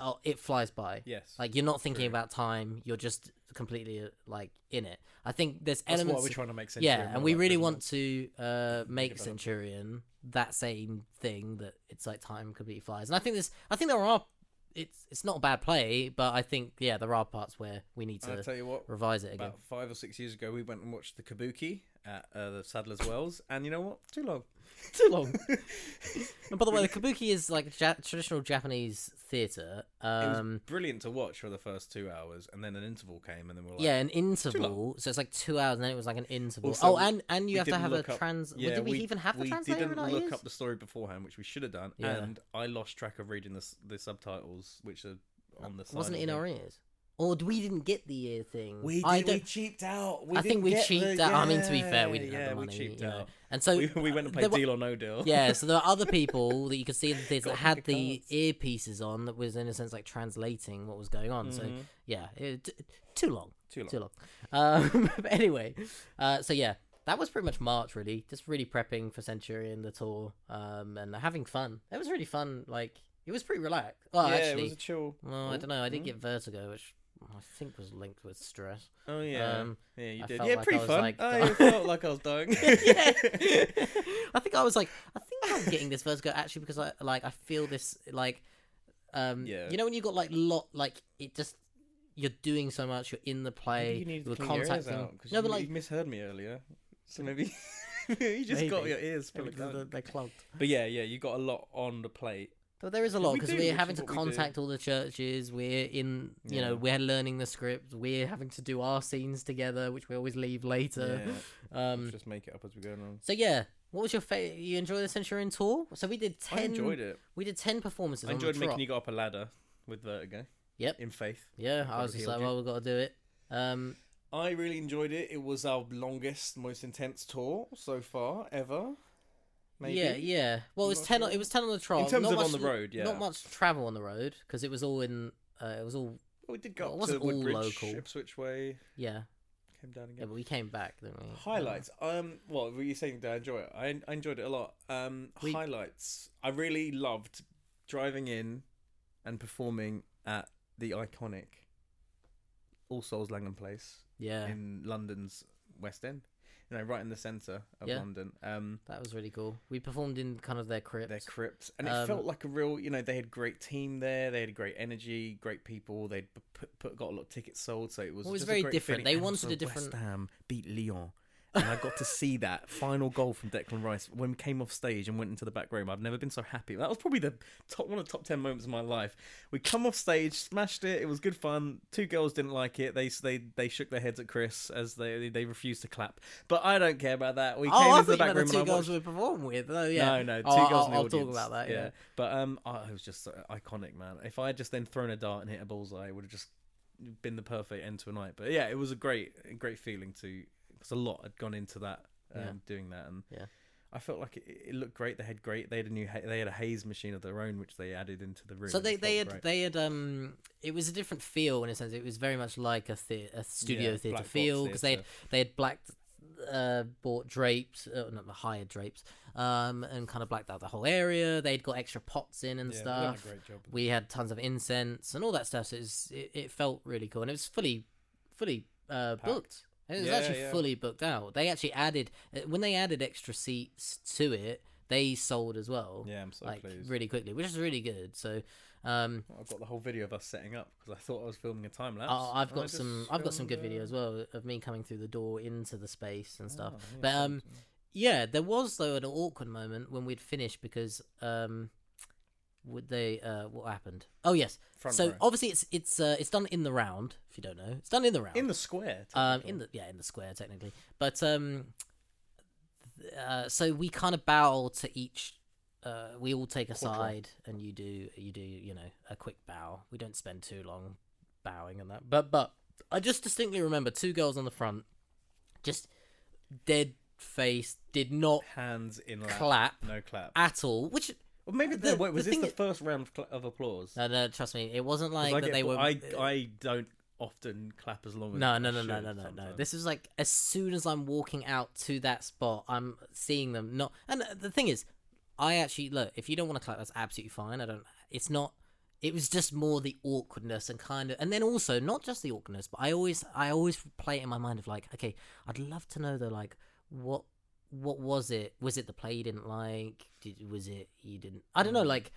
"Oh, it flies by." Yes. Like you're not thinking True. about time. You're just completely uh, like in it. I think there's That's elements. why we're trying to make sense. yeah, and we really want to uh, make Centurion that same thing that it's like time completely flies. And I think this. I think there are. It's it's not a bad play, but I think yeah, there are parts where we need to tell you what. revise it again. About five or six years ago, we went and watched the Kabuki at uh, the Sadler's Wells, and you know what? Too long. [laughs] Too long. [laughs] and by the way, the kabuki is like ja- traditional Japanese theater. it was Um, brilliant to watch for the first two hours, and then an interval came, and then we're like, yeah, an interval. So it's like two hours, and then it was like an interval. Also, oh, and and you have to have a up- trans. Yeah, did we, even have the we translator didn't in our look up the story beforehand, which we should have done, Yeah. and I lost track of reading the the subtitles, which are on the side. Wasn't it in our ears? Or we didn't get the ear thing. We, did, I we cheaped out. We I think we cheaped the- out. I mean, to be fair, we didn't yeah, have the we money. cheaped you know. out. And so we, we went and played were- Deal or No Deal. [laughs] yeah, so there are other [laughs] people that you could see in the theatre that had the earpieces on that was in a sense like translating what was going on. So Mhm. yeah, it, too long. Too long. too long. Um, [laughs] but anyway, uh, so yeah, that was pretty much March. Really, just really prepping for Centurion the tour, um, and having fun. It was really fun. Like it was pretty relaxed. Well, yeah, actually, it was a chill. well, I Oh, don't know. I did mm. get vertigo, which I think was linked with stress. Oh yeah, Um, yeah, you I did. Yeah, like pretty was, fun. like, I felt like I was dying. [laughs] yeah. [laughs] I think I was like, I think I'm getting this vertigo actually because I like I feel this like, um, Yeah. you know when you got like lot like it just you're doing so much, you're in the play, you need to you're clean your ears out no, you, but like you misheard me earlier. So maybe [laughs] you just got your ears full maybe they're, they're clogged. But yeah, yeah, you got a lot on the plate. But there is a lot because do, we're having to we contact all the churches. We're in, you know, we're learning the script. We're having to do our scenes together, which we always leave later. Yeah, [laughs] Um, just make it up as we go along. so yeah, what was your favorite? You enjoy the Centurion tour? So we did ten. I enjoyed it. We did ten performances. I enjoyed making you go up a ladder with Vertigo. Yep. In faith. Yeah, I was just like, well, we've got to do it. Um, I really enjoyed it. It was our longest, most intense tour so far ever. Maybe. Yeah, yeah. Well, it was ten. sure. On, it was ten on the trial. terms not of on much- the road, yeah. Not much travel on the road because it was all in. Uh, it was all Well, we did go Well, it up to wasn't all Woodbridge, local. Ipswich Way, yeah. came down Yeah, again. but we came back, didn't we? Highlights. Um, what were you saying? Did I enjoy it? I, I enjoyed it a lot. Um, We- highlights. I really loved driving in and performing at the iconic All Souls Langham Place Yeah, in London's West End. You know, right in the centre of Yeah. London. Um, that was really cool. We performed in kind of their crypt. their crypts, and it Um, felt like a real. You know, they had great team there. They had great energy, great people. They'd put, put got a lot of tickets sold, so it was. Well, it was very different. feeling. They And wanted a different- West Ham beat Lyon. And I got to see that final goal from Declan Rice when we came off stage and went into the back room. I've never been so happy. That was probably the top one of the top ten moments of my life. We come off stage, smashed it. It was good fun. Two girls didn't like it. They they they shook their heads at Chris as they they refused to clap. But I don't care about that. We oh, came I into the back room the two and I girls watched. we performed with. Oh, yeah. No, no, two Oh, girls I'll, in the I'll audience. talk about that. Yeah. But um, oh, it was just so iconic, man. If I had just then thrown a dart and hit a bullseye, it would have just been the perfect end to a night. But yeah, it was a great, great feeling to because a lot had gone into that, um, Yeah. doing that, and Yeah. I felt like it, it looked great. They had great. They had a new. ha- They had a haze machine of their own, which they added into the room. So they, they had great. they had um it was a different feel in a sense. It was very much like a the- a studio Yeah, theater feel because they had they had blacked uh bought drapes uh, not the hired drapes um and kind of blacked out the whole area. They'd got extra pots in and Yeah, they done a stuff. We had tons of incense and all that stuff. So it, was, it, it felt really cool and it was fully fully uh Packed. It was Yeah, actually yeah. fully booked out. They actually added uh, when they added extra seats to it. They sold as well Yeah, I'm so like pleased. really quickly, which is really good. So, um, I've got the whole video of us setting up because I thought I was filming a time lapse. oh, I've got some, I've got some good video as well of me coming through the door into the space and stuff. oh, yeah, But um, yeah, there was though an awkward moment when we'd finished because um, would they? Uh, what happened? Oh yes. front so row. obviously it's it's uh, it's done in the round. If you don't know, it's done in the round. in the square. um, in the yeah, in the square technically. But um, uh, so we kind of bow to each. Uh, we all take a Quadra. side, and you do you do you know a quick bow. We don't spend too long bowing and that. But but I just distinctly remember two girls on the front, just dead face, did not hands in lap, clap no clap. at all. Which Well, maybe the- wait, was the this the first round of, cla of applause? no, no, trust me, it wasn't like that. get- They were. I uh, I don't often clap as long as No, no, no, no, no, no, no. This is like as soon as I'm walking out to that spot, I'm seeing them not. And uh, the thing is, I actually look. If you don't want to clap, that's absolutely fine. I don't. It's not. It was just more the awkwardness and kind of, and then also not just the awkwardness, but I always, I always play it in my mind of like, okay, I'd love to know though, like, what, what was it? Was it the play you didn't like? Did was it you didn't? I don't know. Mm. Like,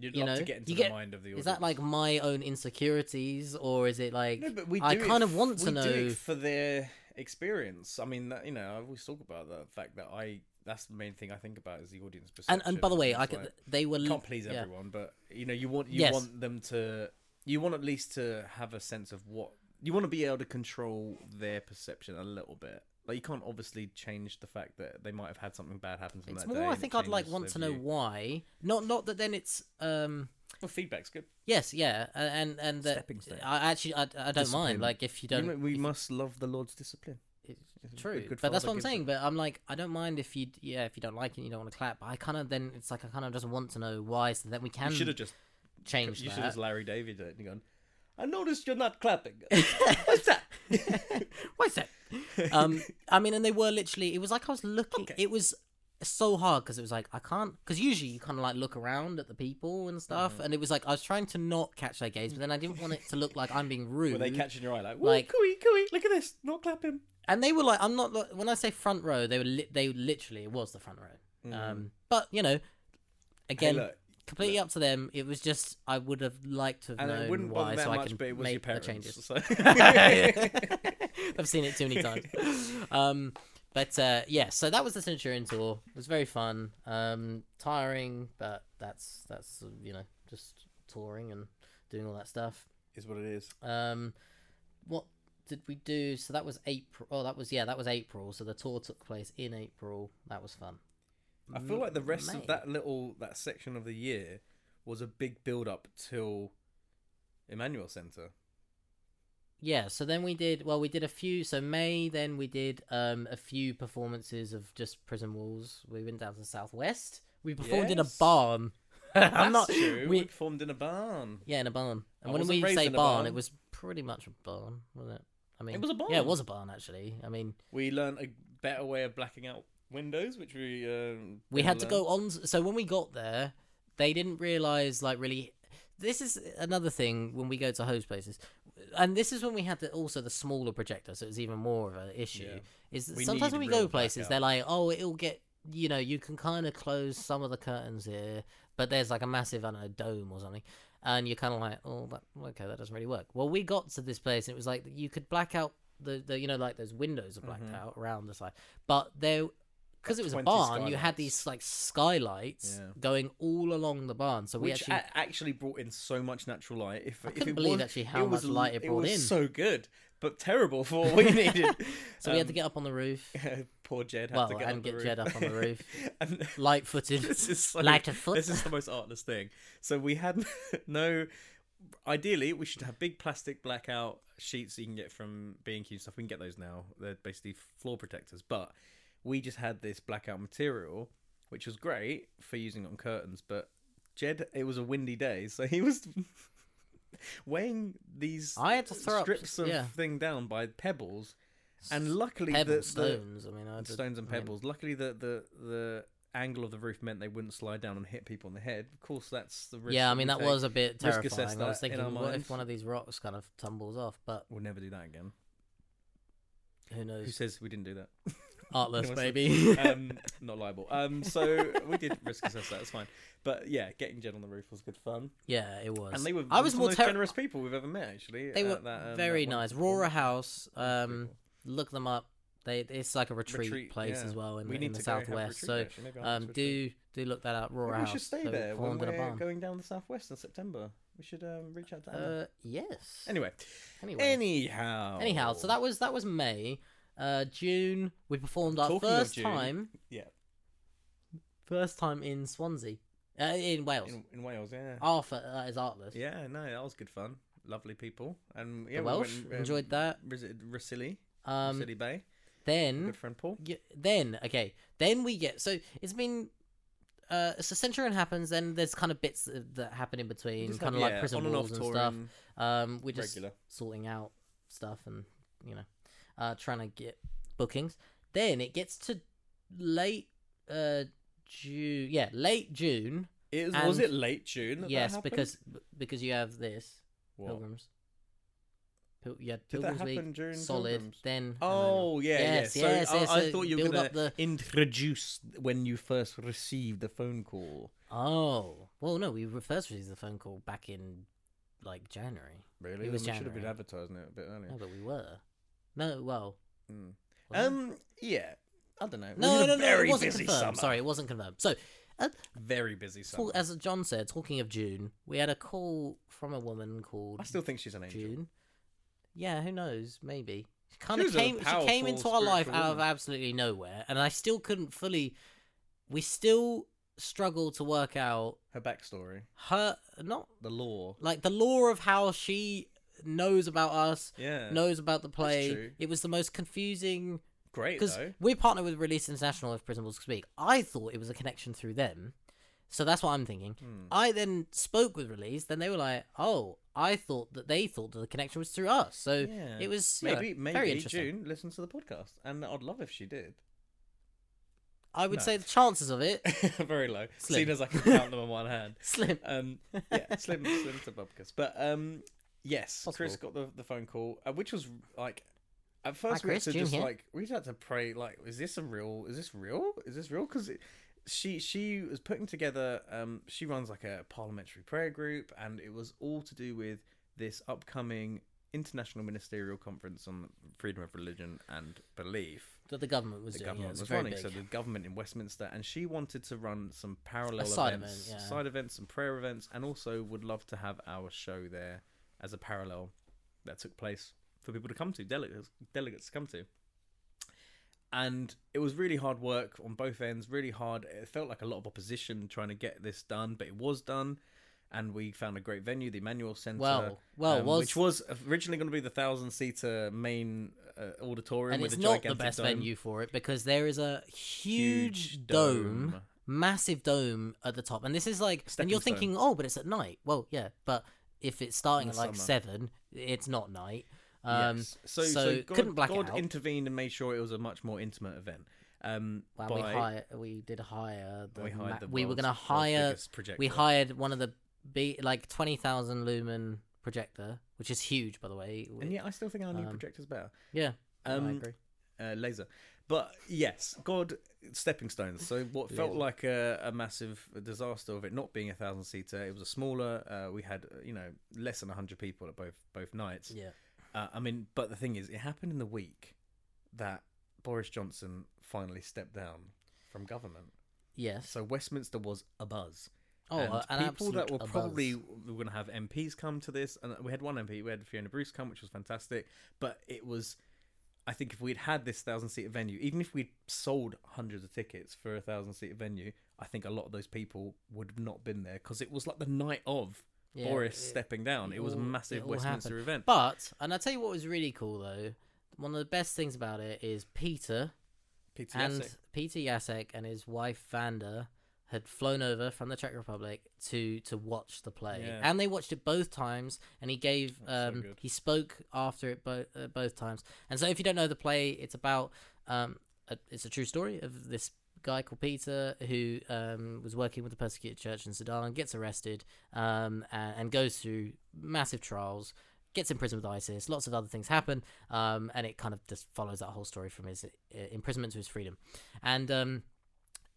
You'd you love to know, get into you the get- mind of the audience. is that like my own insecurities, or is it like? No, but we I kind of f- want to we know. for their experience. I mean, that, you know, I always talk about the fact that I. That's the main thing I think about is the audience perception. and and by the way, It's I could, like, they were can't please yeah. everyone, but you know, you want you Yes. want them to. You want at least to have a sense of what you want to be able to control their perception a little bit. Like you can't obviously change the fact that they might have had something bad happen to them It's that day. more. I and it think I'd like changes want their to know view. why. Not not that then it's um Well, feedback's good. yes yeah a- and and that Stepping stone. I actually I, I don't Discipline. mind like if you You don't know, we if- must love the Lord's discipline. it's It's true good- good but that's father what I'm gives saying it. but I'm like I don't mind if you yeah if you don't like it you don't want to clap but I kind of then it's like I kind of just want to know why so that we can You should have just change you should that have Larry David it and gone. I noticed you're not clapping. [laughs] What's that? [laughs] What's that? Um, [laughs] I mean, and they were literally. It was like I was looking. Okay. It was so hard because it was like I can't. Because usually you kind of like look around at the people and stuff, Mm-hmm. and it was like I was trying to not catch their gaze, but then I didn't want it to look like I'm being rude. Were they catching your eye like, Like- like, cooey, cooey, look at this, not clapping. and they were like, I'm not. lo- When I say front row, they were. Li- they literally it was the front row. Um, but you know, again, Hey, completely up to them. It was just I would have liked to have and known it wouldn't why, that so I much, can but it was make your the changes. So. [laughs] I've seen it too many times. [laughs] Um, but uh, yeah, so that was the Centurion tour. It was very fun, um, tiring, but that's that's you know just touring and doing all that stuff. is what it is. Um, what did we do? So that was April. Oh, that was yeah, that was April. So the tour took place in April. That was fun. I feel like the rest May. of that little that section of the year was a big build up till Emmanuel Centre. yeah, so then we did well. We did a few. So May, then we did um a few performances of just prison walls. We went down to the southwest. We performed in a Yes. barn. [laughs] I'm not. true. We, We performed in a barn. yeah, in a barn. And I when we say barn, barn. it was pretty much a barn, wasn't it? I mean, it was a barn. Yeah, it was a barn actually. I mean, We learned a better way of blacking out windows, which we um, we had to learn. go on. So when we got there, they didn't realize like really. This is another thing when we go to host places, and this is when we had the, also the smaller projector, so it's even more of an issue. Yeah. Is that We sometimes when we go places, they're like, "Oh, it'll get you know, you can kind of close some of the curtains here, but there's like a massive, I don't know, dome or something." And you're kind of like, oh, that, okay, that doesn't really work. Well, we got to this place and it was like you could black out the, the you know, like those windows are blacked Mhm. out around the side, but there because it was a 20 barn, you had these like skylights Yeah. going all along the barn. So we which actually, a- actually brought in so much natural light. If, I if couldn't it believe was, actually how it was much light it brought was in. So good, but terrible for [laughs] what we needed. [laughs] so we had to Um, get up on the roof, [laughs] Poor Jed had Well, to get and get. Jed up on the roof. and light-footed, this is so, light-of-foot. This is the most artless thing. So we had no. Ideally, we should have big plastic blackout sheets you can get from B&Q stuff. We can get those now. They're basically floor protectors. But we just had this blackout material, which was great for using on curtains. But Jed, it was a windy day, so he was [laughs] weighing these I had to throw up, strips of yeah. thing down by pebbles. And luckily, pebble the, the stones. I mean, I did- stones and I mean, pebbles. Luckily, the, the the angle of the roof meant they wouldn't slide down and hit people in the head. Of course, that's the risk. yeah, I mean that take. was a bit terrifying. I was thinking, what if one of these rocks kind of tumbles off? But We'll never do that again. who knows? Who says we didn't do that? [laughs] Artless, baby. [laughs] um, not liable. Um, so we did risk assess that. It's fine. But yeah, getting Jed on the roof was good fun, yeah, it was. and they were. I was more of the most terri- generous people we've ever met. Actually, They were that, um, very that nice. Rora House. Um, look them up. They it's like a retreat, Retreat, place yeah. as well in, we in the to go have a southwest. So actually. Maybe I'll um, have to retreat. do do look that up. Rora Maybe we House. should stay So there when performed in a we're going down the southwest in September. We should um, reach out to Anna. Uh, yes. anyway, Anyway. anyhow, Anyhow, so that was that was May. Uh, June we performed our Talking of first June, time. yeah. First time in Swansea, uh, in Wales. in, in Wales. Yeah, Arthur, that is Artless. yeah, no, that was good fun. Lovely people, and yeah, the we Welsh went, um, enjoyed that. Visited Rhossili, Um, Bay. then Good friend Paul. y- then okay, then we get so it's been. Uh, so Centurion happens, then there's kind of bits that, that happen in between, Just kind of like yeah, prison on and walls off and stuff. touring, Um, we're just regular. sorting out stuff and you know, uh, trying to get bookings. Then it gets to late uh June, yeah, late June. It was, was it late June? That that yes, happened? because because you have this What? pilgrims. Pil- you had Did that pilgrims happen week, during solid. Pilgrims? Then Oh yeah, Yes, yeah. So yes, I, yes, I so thought you were gonna the- introduce when you first received the phone call. Oh well, no, we first received the phone call back in like January. Really? It was Then we should have been advertising it a bit earlier. No, but we were. No, well, Mm. Um, yeah. I don't know. no, no, a no, it wasn't busy confirmed. summer. Sorry, it wasn't confirmed. So, very busy summer. as John said, talking of June, we had a call from a woman called I still think she's an angel. June. Yeah, who knows? Maybe she kind of came. She came into our life spiritual out of absolutely nowhere, and I still couldn't fully. We still struggle to work out Her backstory, her not the law. like the law of how she knows about us, Yeah. knows about the play. It was the most confusing Great because we partner with Release International if Prison Walls Speak. I thought it was a connection through them, so that's what I'm thinking. Hmm. I then spoke with Release, then they were like, "Oh, I thought that they thought that the connection was through us." So Yeah. it was you know, maybe maybe. June listens to the podcast, and I'd love if she did. I would No. say the chances of it [laughs] very low. Slim. Seen as I can count them on one hand. [laughs] slim. Um, yeah, slim, slim to bubkus. But um, yes, Chris got the, the phone call, uh, which was like, at first Hi, we Chris, had to June just here. like we just had to pray like, is this a real? Is this real? Is this real? Because she she was putting together. Um, she runs like a parliamentary prayer group, and it was all to do with this upcoming international ministerial conference on freedom of religion and belief that the government was the doing. Government was, was running. big. So the government in Westminster, and she wanted to run some parallel side events, event, yeah. side events, and prayer events, and also would love to have our show there as a parallel that took place for people to come to, delegates, delegates to come to. And it was really hard work on both ends. Really hard. It felt like a lot of opposition trying to get this done, but it was done. and we found a great venue, the Emmanuel Centre. Well, well, um, was which was originally going to be the thousand seater main uh, auditorium and with it's a not the best dome. venue for it because there is a huge, Huge dome, dome. massive dome at the top, and this is like, and you're stone. thinking, oh, but it's at night. Well, yeah, but if it's starting at like summer. seven, it's not night. Um, yes. So, so so, God, couldn't black it God out. intervened and made sure it was a much more intimate event. Um, Well, by, we hired, we did hire the. we hired ma- the we were gonna hire. We hired one of the be like twenty thousand lumen projector, which is huge, by the way. and yet I still think our new um, projector's better. yeah, I Um, agree. uh, laser. But yes, God, stepping stones. So what felt like a, a massive disaster of it not being a thousand seater, it was a smaller. Uh, we had you know less than hundred people at both both nights. Yeah, Uh, I mean, but the thing is, it happened in the week that Boris Johnson finally stepped down from government. yes. So Westminster was a buzz. Oh, and an people that were abuzz. probably we were going to have MPs come to this, and we had one MP. We had Fiona Bruce come, which was fantastic. But it was, I think, if we'd had this thousand seat venue, even if we'd sold hundreds of tickets for a thousand seat venue, I think a lot of those people would have not been there because it was like the night of Yeah, Boris it- stepping down. It, was a massive Westminster happened. event. But and I tell you what was really cool though. One of the best things about it is Peter Peter and. Peter Jašek and his wife Vanda had flown over from the Czech Republic to to watch the play, Yeah. and they watched it both times. And he gave That's so um, he spoke after it both uh, both times. And so, if you don't know the play, it's about um, a, it's a true story of this guy called Peter who um, was working with the persecuted church in Sudan, gets arrested, um, and, and goes through massive trials. Gets in prison with ISIS. Lots of other things happen, um, and it kind of just follows that whole story from his uh, imprisonment to his freedom. And um,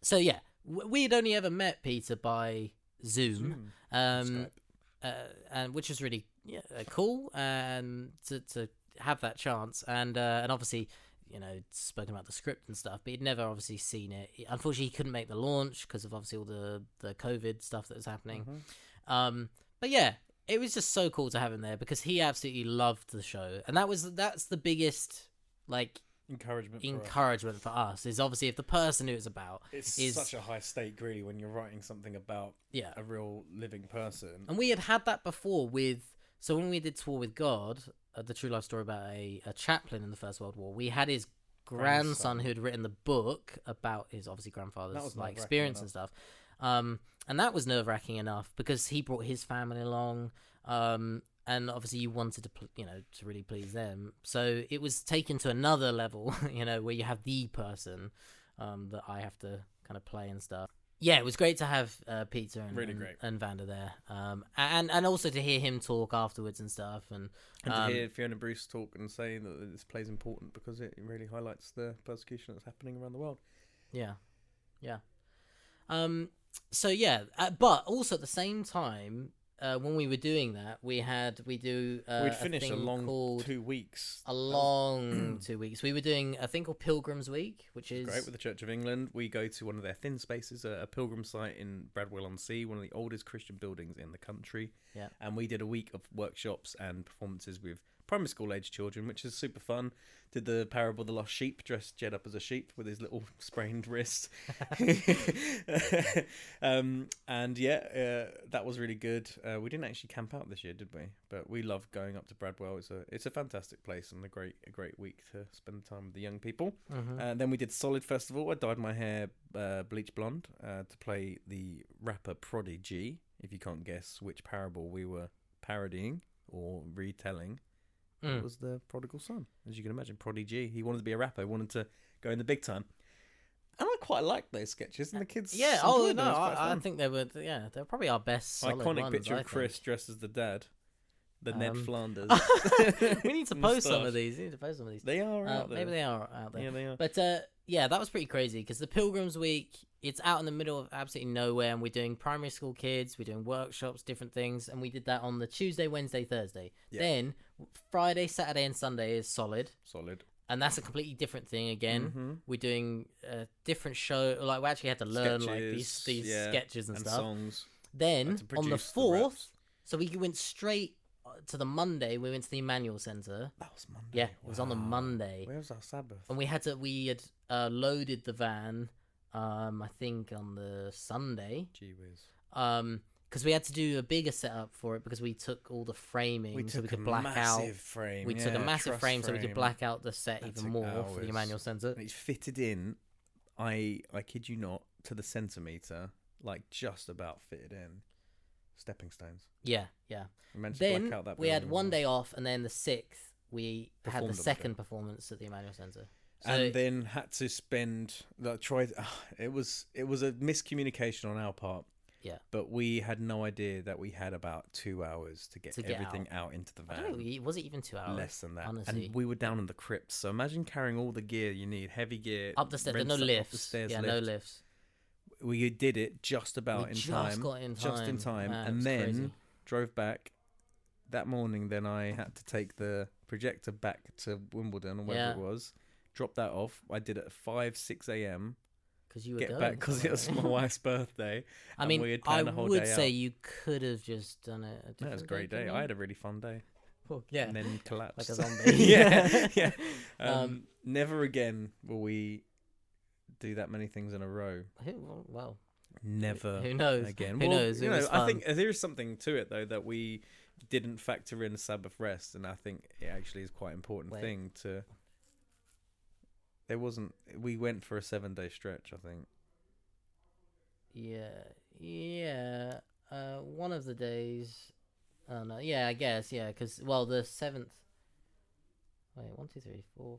so, yeah, we had only ever met Peter by Zoom, Zoom. um, uh, and which was really yeah, uh, cool and to to have that chance. And uh, and obviously you know spoken about the script and stuff but he'd never obviously seen it. Unfortunately he couldn't make the launch because of obviously all the the covid stuff that was happening. Mhm. um but yeah it was just so cool to have him there because he absolutely loved the show. And that was that's the biggest like Encouragement. for us. encouragement for us is obviously if the person who it's about It's is- such a high stake, really, when you're writing something about yeah a real living person. And we had had that before with. So when we did Tour with God, uh, the true life story about a, a chaplain in the First World War, we had his grandson, Grandson. who had written the book about his obviously grandfather's like experience and stuff. Um, and that was nerve wracking enough because he brought his family along. Um, and obviously you wanted to, you know, to really please them. So it was taken to another level, [laughs] you know, where you have the person um, that I have to kind of play and stuff. Yeah, it was great to have uh, Peter and, Really and, and Vanda there, um, and and also to hear him talk afterwards and stuff, and, And um, to hear Fiona Bruce talk and say that this play is important because it really highlights the persecution that's happening around the world. Yeah, yeah. Um. So yeah, uh, but also at the same time, uh, when we were doing that, we had we do uh, We'd finish a, thing long two weeks. a long two weeks. We were doing a thing called Pilgrims Week, which is Great with the Church of England. We go to one of their thin spaces, a, a pilgrim site in Bradwell on Sea, one of the oldest Christian buildings in the country. Yeah. And we did a week of workshops and performances with primary school age children, which is super fun. Did the parable of the lost sheep, dressed Jed up as a sheep with his little [laughs] sprained wrist. [laughs] um, and yeah, uh, that was really good. Uh, we didn't actually camp out this year, did we? But we love going up to Bradwell. It's a it's a fantastic place and a great a great week to spend time with the young people. Mhm. And then we did Solid Festival. I dyed my hair uh, bleach blonde uh, to play the rapper Prodigy. If you can't guess which parable we were parodying or retelling, Mm. it was the prodigal son. As you can imagine, Prodigy. He wanted to be a rapper. He wanted to go in the big time. And I quite like those sketches, and the kids. yeah. Oh no, them. It was quite I, I think they were. Yeah, they're probably our best iconic ones, picture I of Chris think. dressed as the dad, the Ned Um, Flanders. [laughs] we need to [laughs] post some Moustache. of these. We need to post some of these. They are Uh, out there. maybe they are out there. Yeah, they are. But uh, yeah, that was pretty crazy because the Pilgrims Week, it's out in the middle of absolutely nowhere, and we're doing primary school kids, we're doing workshops, different things, and we did that on the Tuesday, Wednesday, Thursday. Yeah. Then Friday, Saturday, and Sunday is solid, Solid. and that's a completely different thing again. Mhm. We're doing a different show, like we actually had to learn like these Sketches, these yeah, sketches and, and stuff. songs. Then Had to on the produce the fourth, raps. so we went straight to the Monday. We went to the Emmanuel Center. That was Monday. Yeah, it was on the Wow. Monday. Where was our Sabbath? and we had to we had uh, loaded the van um i think on the sunday Gee whiz. um because we had to do a bigger setup for it because we took all the framing We so we took could a black out. massive frame. We took a yeah, massive truss frame, so we could frame. black out the set That even took more for the hours. Emmanuel Centre. And It's fitted in. I I kid you not to the centimeter, like just about fitted in. Stepping stones. Yeah, yeah. Managed to Then black out that we had building one day off, and then the sixth we had Performed the on the second performance at the Emmanuel Centre. So and then had to spend like tried [sighs] it was it was a miscommunication on our part Yeah. but we had no idea that we had about two hours to get To get everything out. into the I don't know, van was it even two hours? less than that honestly. and we were down in the crypts so imagine carrying all the gear you need heavy gear Up the stairs, no stuff lifts. up the stairs yeah, lift. no lifts. We did it just about we in just time got in time. just in time and then crazy. drove back that morning then i had to take the projector back to wimbledon or wherever Yeah. it was drop that off i did it at 5 6 a.m because you were get going back because it was my [laughs] wife's birthday. I mean, we I planned the whole would say out. you could have just done it. A That was a great day. couldn't I had a really fun day. Well, yeah, And then collapsed. like a [laughs] zombie. yeah, [laughs] yeah. Um, Um, never again will we do that many things in a row. Who, well, Never who knows? again. Who well, knows? You know, I think there is something to it though that we didn't factor in Sabbath rest, and I think it actually is quite important Wait. thing to. There wasn't. We went for a seven-day stretch. I think. Yeah, yeah. Uh, one of the days. Oh no, yeah, I guess, yeah, because well, the seventh. Wait, one, two, three, four,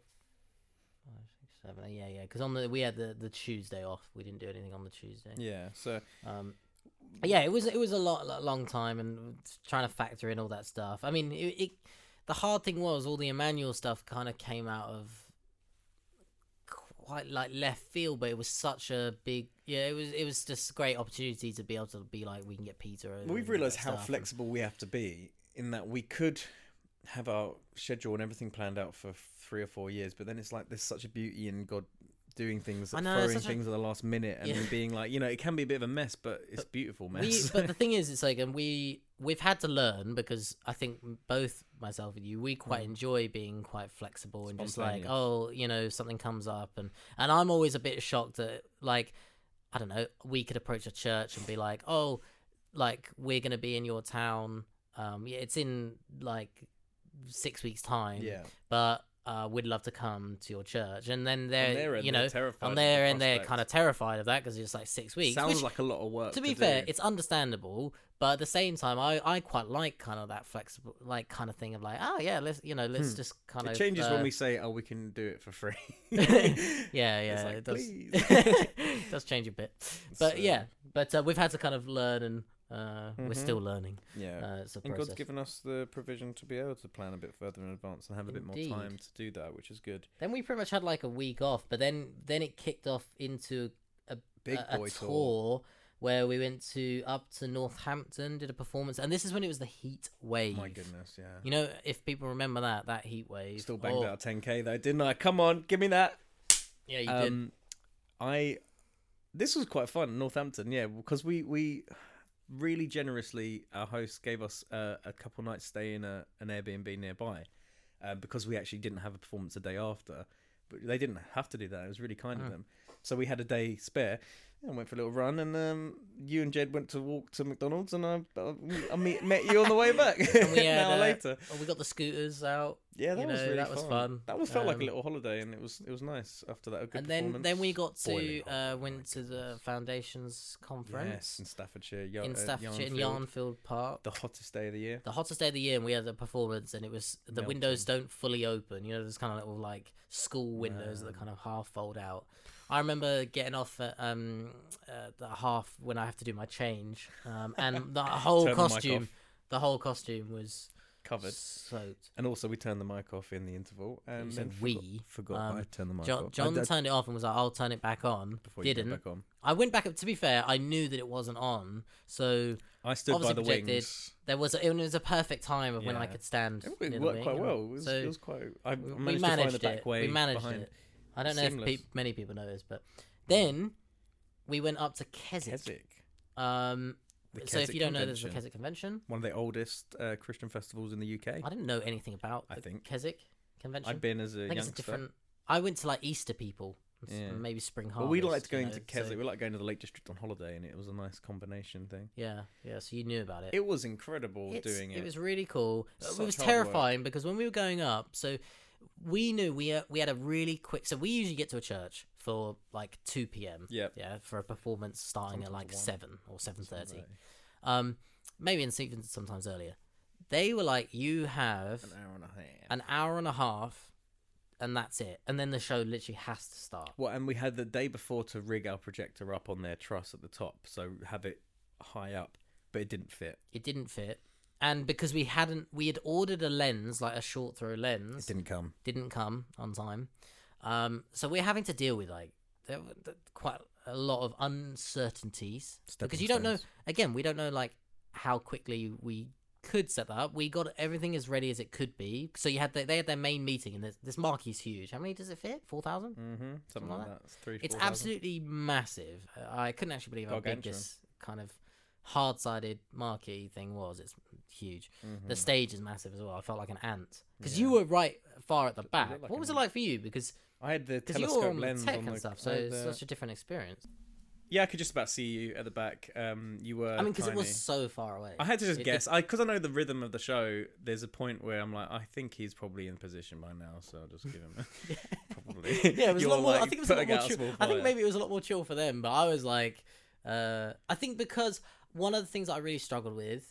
five, seven. Yeah, yeah. Because on the we had the the Tuesday off. We didn't do anything on the Tuesday. Yeah. So Um, yeah, it was it was a lot, lot long time and trying to factor in all that stuff. I mean, it, it the hard thing was all the Emmanuel stuff kind of came out of quite like left field, but it was such a big yeah. It was it was just a great opportunity to be able to be like we can get Peter. Over We've realised how stuff and- flexible we have to be in that we could have our schedule and everything planned out for three or four years, but then it's like there's such a beauty in God doing things, know, throwing such a- things at the last minute, and Yeah. being like, you know, it can be a bit of a mess, but it's beautiful mess. We, [laughs] but the thing is, it's like, and we we've had to learn because I think both myself and you, we quite Mm. enjoy being quite flexible and just like, oh, you know, something comes up, and and I'm always a bit shocked that like, I don't know, we could approach a church and be like, oh, like we're gonna be in your town, um, yeah, it's in like six weeks time, yeah, but uh, we'd love to come to your church, and then they're, you know, terrified on their end, they're kind of terrified of that because it's like six weeks, sounds which like a lot of work. to be fair, it's understandable, but at the same time, I, I quite like kind of that flexible, like kind of thing of like, oh yeah, let's you know, let's Hmm. just kind it of changes when uh, we say, "Oh, we can do it for free." [laughs] [laughs] yeah, yeah, like, it does. "Please." [laughs] it does change a bit, but So, yeah, but uh, we've had to kind of learn, and uh, we're Mhm. still learning. yeah. Uh, And. God's given us the provision to be able to plan a bit further in advance and have a bit more time to do that, which is good. Then we pretty much had like a week off, but then then it kicked off into Big a, a tour, tour. where we went to up to Northampton, did a performance, and this is when it was the heat wave. My goodness, yeah. You know, if people remember that that heat wave, Still banged oh, out 10k though, didn't I? Come on, give me that. Yeah, you did. Um, I this was quite fun, Northampton, yeah, because we we really generously our host gave us uh, a couple nights stay in a, an Airbnb nearby, uh, because we actually didn't have a performance a day after, but they didn't have to do that. It was really kind Mm. of them. So we had a day spare. And went for a little run, and um, you and Jed went to walk to McDonald's, and I, I, I meet, met you on the way back. And we [laughs] an hour uh, later, Oh, we got the scooters out, yeah, that you was know, really that was fun. fun. That was felt like a Um, little holiday, and it was it was nice after that. And then then we got to uh, went to the foundations conference Yes, in Staffordshire, Yar- in uh, Staffordshire in Yarnfield. Yarnfield Park. the hottest day of the year. the hottest day of the year, and we had a performance, and it was the Melting. windows don't fully open. You know, there's kind of little like school windows that kind of half fold out. I remember getting off at um uh, the half when I have to do my change, um, and the [laughs] whole the costume, the whole costume was Covered, soaked. and also we turned the mic off in the interval, and then forgot, we. forgot Um, I turned the mic John, off. John I, turned it off and was like, "I'll turn it back on." before Didn't. back on. I went back up. To be fair, I knew that it wasn't on, so I stood by the projected. wings. there was a, it was a perfect time of when I could stand. It, it worked wing, quite well. It was, so it was quite. I we- managed, to managed find the back it. way we managed behind. it. I don't know if pe- many people know this, but then we went up to Keswick. Keswick. Um, The so if Keswick you don't know, there's the. Keswick Convention. one of the oldest uh, Christian festivals in the UK. I didn't know anything about I the think. Keswick Convention. I've been as a I think youngster. it's a different. I went to like Easter people Yeah. maybe Spring Harvest. we liked going to Keswick. We liked going to the Lake District on holiday, and it was a nice combination thing. yeah, yeah. So you knew about it. It was incredible It's- doing it. It was really cool. Such it was hard work. terrifying because when we were going up, so we knew we uh, we had a really quick. So we usually get to a church for like two p.m. Yep. Yeah, for a performance starting at like one. seven or seven thirty. Right. Um, maybe in even sometimes earlier. They were like, you have An hour and a half. an hour and a half, and that's it. And then the show literally has to start. Well, and we had the day before to rig our projector up on their truss at the top, so have it high up, but it didn't fit. It didn't fit. And because we hadn't, we had ordered a lens, like a short throw lens, It didn't come. didn't come on time. Um, so we're having to deal with like there were th- quite a lot of uncertainties because Stepping you don't know. Again, we don't know like how quickly we could set that up. We got everything as ready as it could be. So you had the, they had their main meeting, and this, this marquee's huge. How many does it fit? Four thousand. Mm-hmm. Something like like that. It's three. It's 4,000. absolutely massive. Uh, I couldn't actually believe how big Gargantuan. this kind of hard-sided marquee thing was. It's huge. Mm-hmm. The stage is massive as well. I felt like an ant because Yeah. you were right far at the back. like what was it like for you? Because I had the you're telescope the lens tech on and stuff, so it's such a different experience. Yeah, I could just about see you at the back. Um, you were. I mean, because it was so far away. I had to just It- guess. I because I know the rhythm of the show. There's a point where I'm like, I think he's probably in position by now, so I'll just give him. A, [laughs] [laughs] probably. [laughs] yeah, it was a You're, lot more. I think it was a lot more chill. I think maybe it was a lot more chill for them, but I was like, uh, I think because one of the things I really struggled with,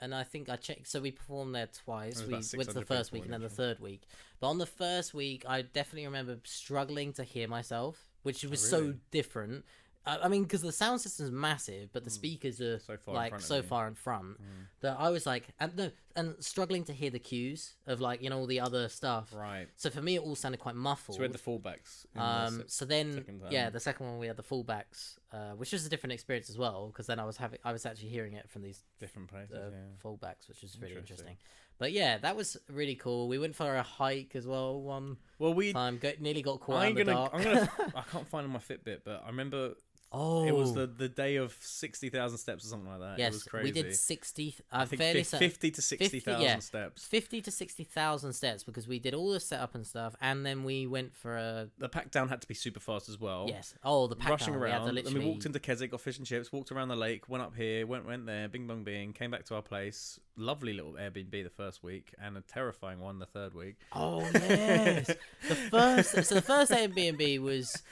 and I think I checked. So we performed there twice. was We went to the first week and then the third week. But on the first week, I definitely remember struggling to hear myself, which was so Oh, really? different. I, I mean, because the sound system is massive, but the speakers are. So far in like front so. Far in front that I was like, and no, and struggling to hear the cues of like you know all the other stuff. right. So for me, it all sounded quite muffled. So we had the foldbacks. in the Um, so then, time. yeah, the second one we had the foldbacks, uh, which was a different experience as well, because then I was having, I was actually hearing it from these different places. uh, yeah. foldbacks, which was really Interesting. interesting. But yeah, that was really cool. We went for a hike as well one Well, we. time. Nearly got caught out I'm in the gonna. dark. I'm gonna. [laughs] I can't find my Fitbit, but I remember oh, it was oh. the the day of sixty thousand steps or something like that. it was yes, crazy. we did sixty. Uh, I I'm think fairly fif- fifty to sixty thousand yeah. steps. 50 to 60,000 steps because we did all the setup and stuff and then we went for a The pack down had to be super fast as well. yes oh the pack rushing down. we had to around. Then literally we walked into Keswick, got fish and chips, walked around the lake, went up here, went went there, bing bong bing, came back to our place. Lovely little Airbnb the first week, and a terrifying one the third week. Oh yes, [laughs] the first. So the first Airbnb was.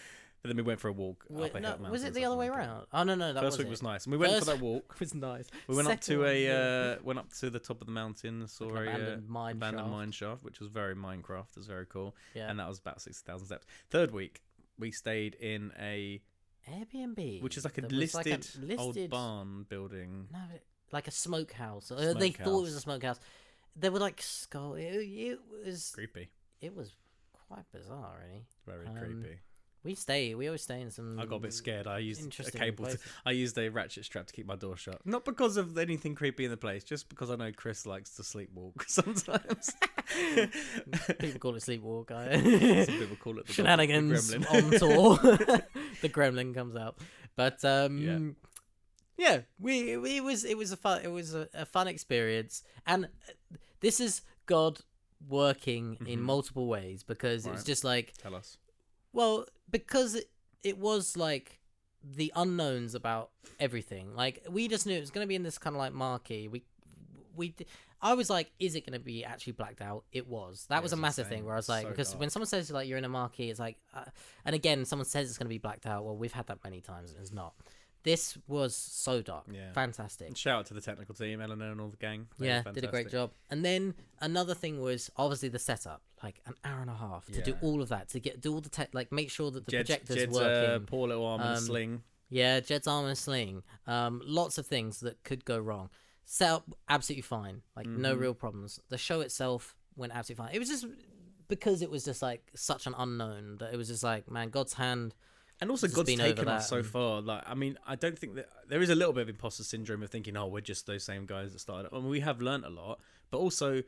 Then we went for a walk. wa- up a no, hill was it the other way something like that. around? Oh no, no, that First was week it. was nice, and we went First- for that walk. It was nice. We went up to a uh, went up to the top of the mountain, saw Like an a uh, abandoned mine abandoned shaft. mine shaft, which was very Minecraft. It was very cool, yeah. and that was about sixty thousand steps. Third week, we stayed in a Airbnb, which is like a was listed, like a old listed- barn building. No, like a smokehouse. Uh, they thought it was a Smokehouse. smokehouse. There were like skull. It, it was. Creepy, It was quite bizarre, really. very Um, creepy. We stay. We always stay in some. I got a bit scared. I used a cable. To. I used a ratchet strap to keep my door shut. Not because of anything creepy in the place, just because I know Chris likes to sleepwalk [laughs] sometimes. [laughs] People call it sleepwalk. [laughs] Some I... people call it the Shenanigans The on tour. the gremlin comes out, but um, yeah, we, we it was it was a fun it was a, a fun experience, and uh, this is God working in Mhm. multiple ways because it was just like Tell us. Well, because it, it was like the unknowns about everything. Like we just knew it was going to be in this kind of like marquee. We we I was like, is it going to be actually blacked out? It was. That It was a massive insane. thing where I was like, So because dark. when someone says like you're in a marquee, it's like, uh, and again, someone says it's going to be blacked out. Well, we've had that many times and it's not. This was so dark. Yeah. Fantastic. And shout out to the technical team, Eleanor and all the gang. They Yeah, did a great job. And then another thing was obviously the setup, like an hour and a half to do all of that, to get do all the tech, like make sure that the Jed's, projector's Jed's working. uh, poor little arm and Um, a sling. Yeah, Jed's arm and sling. Um, lots of things that could go wrong. Set up absolutely fine, like no Mhm. real problems. The show itself went absolutely fine. It was just because it was just like such an unknown that it was just like, man, God's hand. And also, God's taken us so far. Like, I mean, I don't think that there is a little bit of imposter syndrome of thinking, oh, we're just those same guys that started. I mean, we have learnt a lot, but also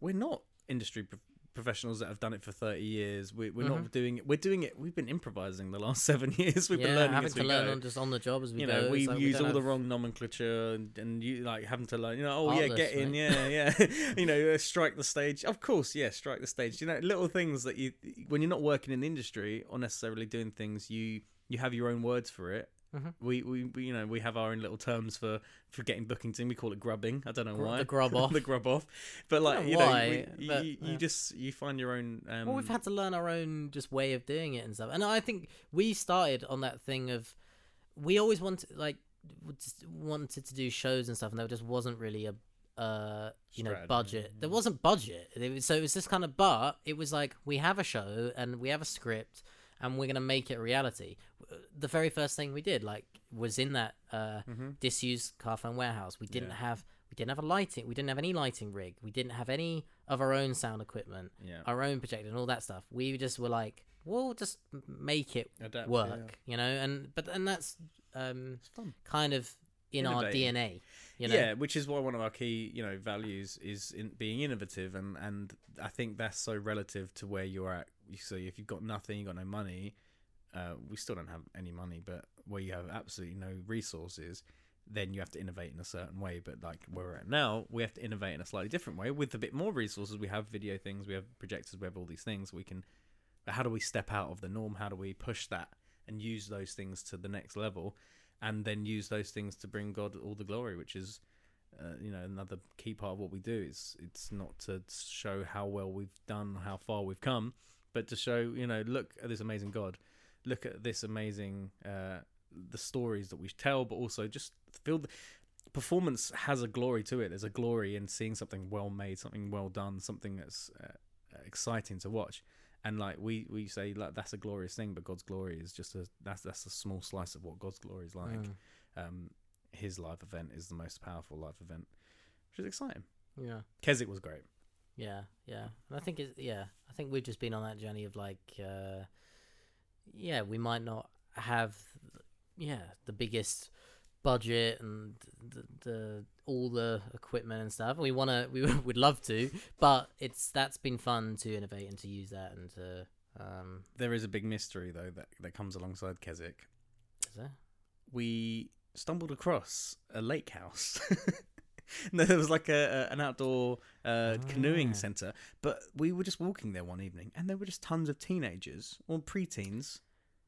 we're not industry professionals that have done it for 30 years. We, we're Mhm. not doing it. We're doing it. We've been improvising the last [laughs] seven years. We've been learning having as to we learn go. on just on the job as we you go. know, we like use don't all the wrong nomenclature and, and you like having to learn. You know, oh yeah, get in, mate. yeah, yeah. [laughs] [laughs] you know, uh, strike the stage. Of course, yeah, strike the stage. You know, little things that you when you're not working in the industry or necessarily doing things, you you have your own words for it. Mhm. We, we we you know we have our own little terms for for getting bookings in. We call it grubbing. I don't know Gr- why the [laughs] grub off. the grub off. But like know you know, why, we- but, you, you yeah. just you find your own. Um, well, we've had to learn our own just way of doing it and stuff. And I think we started on that thing of we always wanted like wanted to do shows and stuff, and there just wasn't really a uh you know budget. There wasn't budget, it was, so it was this kind of. But it was like we have a show and we have a script. And we're gonna make it a reality. The very first thing we did, like, was in that uh, Mhm. disused car phone warehouse. We didn't Yeah. have we didn't have a lighting. We didn't have any lighting rig. We didn't have any of our own sound equipment yeah our own projector and all that stuff. We just were like, we'll just make it adapt, work, you know. And but and that's um kind of in our DNA, you know. Yeah, which is why one of our key, you know, values is in being innovative, and and I think that's so relative to where you're at. So if you've got nothing, you've got no money. Uh, we still don't have any money, but where you have absolutely no resources, then you have to innovate in a certain way. But like where we're at now, we have to innovate in a slightly different way with a bit more resources. We have video things, we have projectors, we have all these things. We can. But how do we step out of the norm? How do we push that and use those things to the next level, and then use those things to bring God all the glory, which is uh, you know another key part of what we do. Is it's not to show how well we've done how far we've come but to show you know look at this amazing god. Look at this amazing uh the stories that we tell but also just feel the performance has a glory to it. There's a glory in seeing something well made something well done something that's uh, exciting to watch and like we we say like that's a glorious thing but god's glory is just a that's that's a small slice of what god's glory is like Mm, um, his live event is the most powerful live event, which is exciting. yeah, Keswick was great. yeah, yeah. And I think it's yeah. I think we've just been on that journey of like, uh yeah, we might not have, yeah, the biggest budget and the, the all the equipment and stuff. We want to, we [laughs] would love to, but it's that's been fun to innovate and to use that and to um. There is a big mystery though that that comes alongside Keswick. Is there? We stumbled across a lake house. [laughs] no, there was like a, a an outdoor uh, canoeing Ah. center, but we were just walking there one evening, and there were just tons of teenagers or preteens.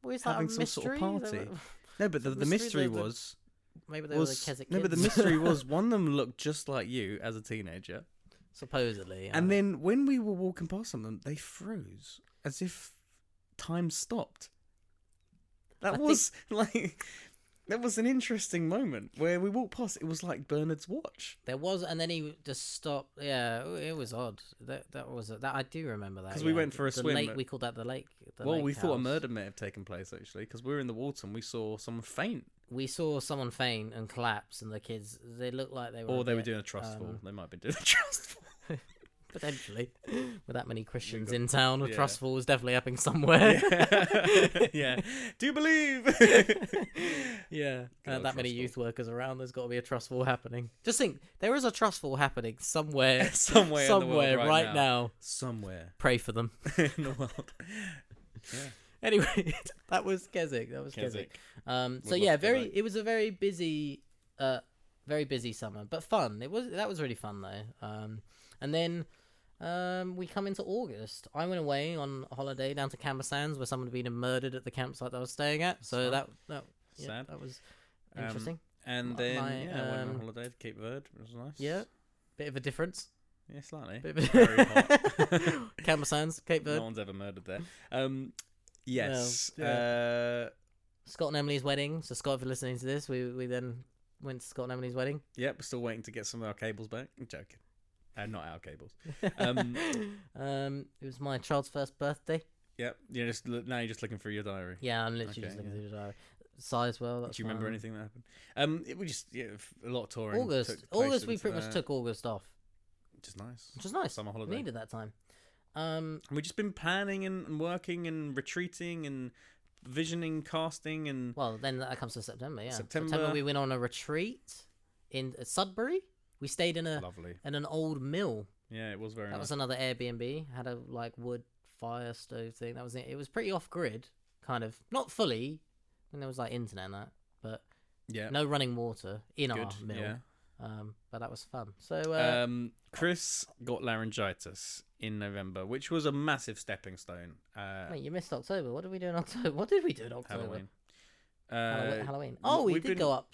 Well, Having some sort of mystery? Is that party. No, but the, The [laughs] the mystery mystery was Maybe they were the Keswick no, but the mystery was [laughs] one of them looked just like you as a teenager, supposedly. And then when we were walking past some of them, they froze as if time stopped. That I think- was [laughs] like that was an interesting moment where we walked past. It was like Bernard's watch there was, and then he just stopped. Yeah, it was odd. That that was that I do remember that 'Cause we yeah. went for a the swim Lake, at- we called that the lake. The well, lake we thought a murder may have taken place actually because we were in the water and we saw someone faint, We saw someone faint and collapse, and the kids they looked like they were. or they were doing a trust fall. um, They might have been doing a [laughs] trust fall. [laughs] potentially with that many Christians got- in town. A yeah. trust fall was definitely happening somewhere. yeah. [laughs] yeah. Do you believe? [laughs] Yeah, uh, that many youth workers around. There's got to be a trust fall happening. Just think, there is a trust fall happening somewhere, [laughs] Somewhere, in the world somewhere right, right, now. now. Somewhere Pray for them. in the world. Yeah. Anyway, that was Keswick. That was Keswick. Um, so yeah, very. It was a very busy, uh, very busy summer, but fun. It was that was really fun though. Um, and then, um, we come into August. I went away on a holiday down to Camber Sands, where someone had been murdered at the campsite that I was staying at. So Sad. that that yeah, Sad. that was Um, interesting. And then my, yeah, I went on um, holiday to Cape Verde. It was nice. yeah, bit of a difference. yeah, slightly. Bit of Very a hot. [laughs] Camber [laughs] Sands, Cape Verde. no one's ever murdered there. Um, yes. No, Uh, Scott and Emily's wedding. So Scott, if you're listening to this, we we then went to Scott and Emily's wedding. yep. We're still waiting to get some of our cables back. I'm joking. Uh, not our cables. [laughs] Um, um, it was my child's first birthday. Yep. You're just lo- now you're just looking through your diary. Yeah, I'm literally Okay, just looking yeah. through the diary. Size well. That's Do you remember fine. anything that happened? Um, it was just yeah, f- a lot of touring. August. took place August, we into pretty much that, took August off, Which is nice. which is nice. Summer We holiday. needed that time. Um, And we've just been planning and, and working and retreating and visioning, casting and well, then that comes to September. Yeah, September. we went on a retreat in uh, Sudbury. We stayed in a lovely. in an old mill Yeah, it was very That nice. was another Airbnb. Had a like wood fire stove thing. That was it. It was pretty off grid, kind of not fully. And there was like internet and that, but yeah, no running water in our mill. Yeah. Um, but that was fun. So uh, Um, Chris got laryngitis in November, which was a massive stepping stone. Uh, wait, you missed October. What did we do in October? [laughs] What did we do in October? Halloween. Uh, Halloween. Oh, we we've did been- go up.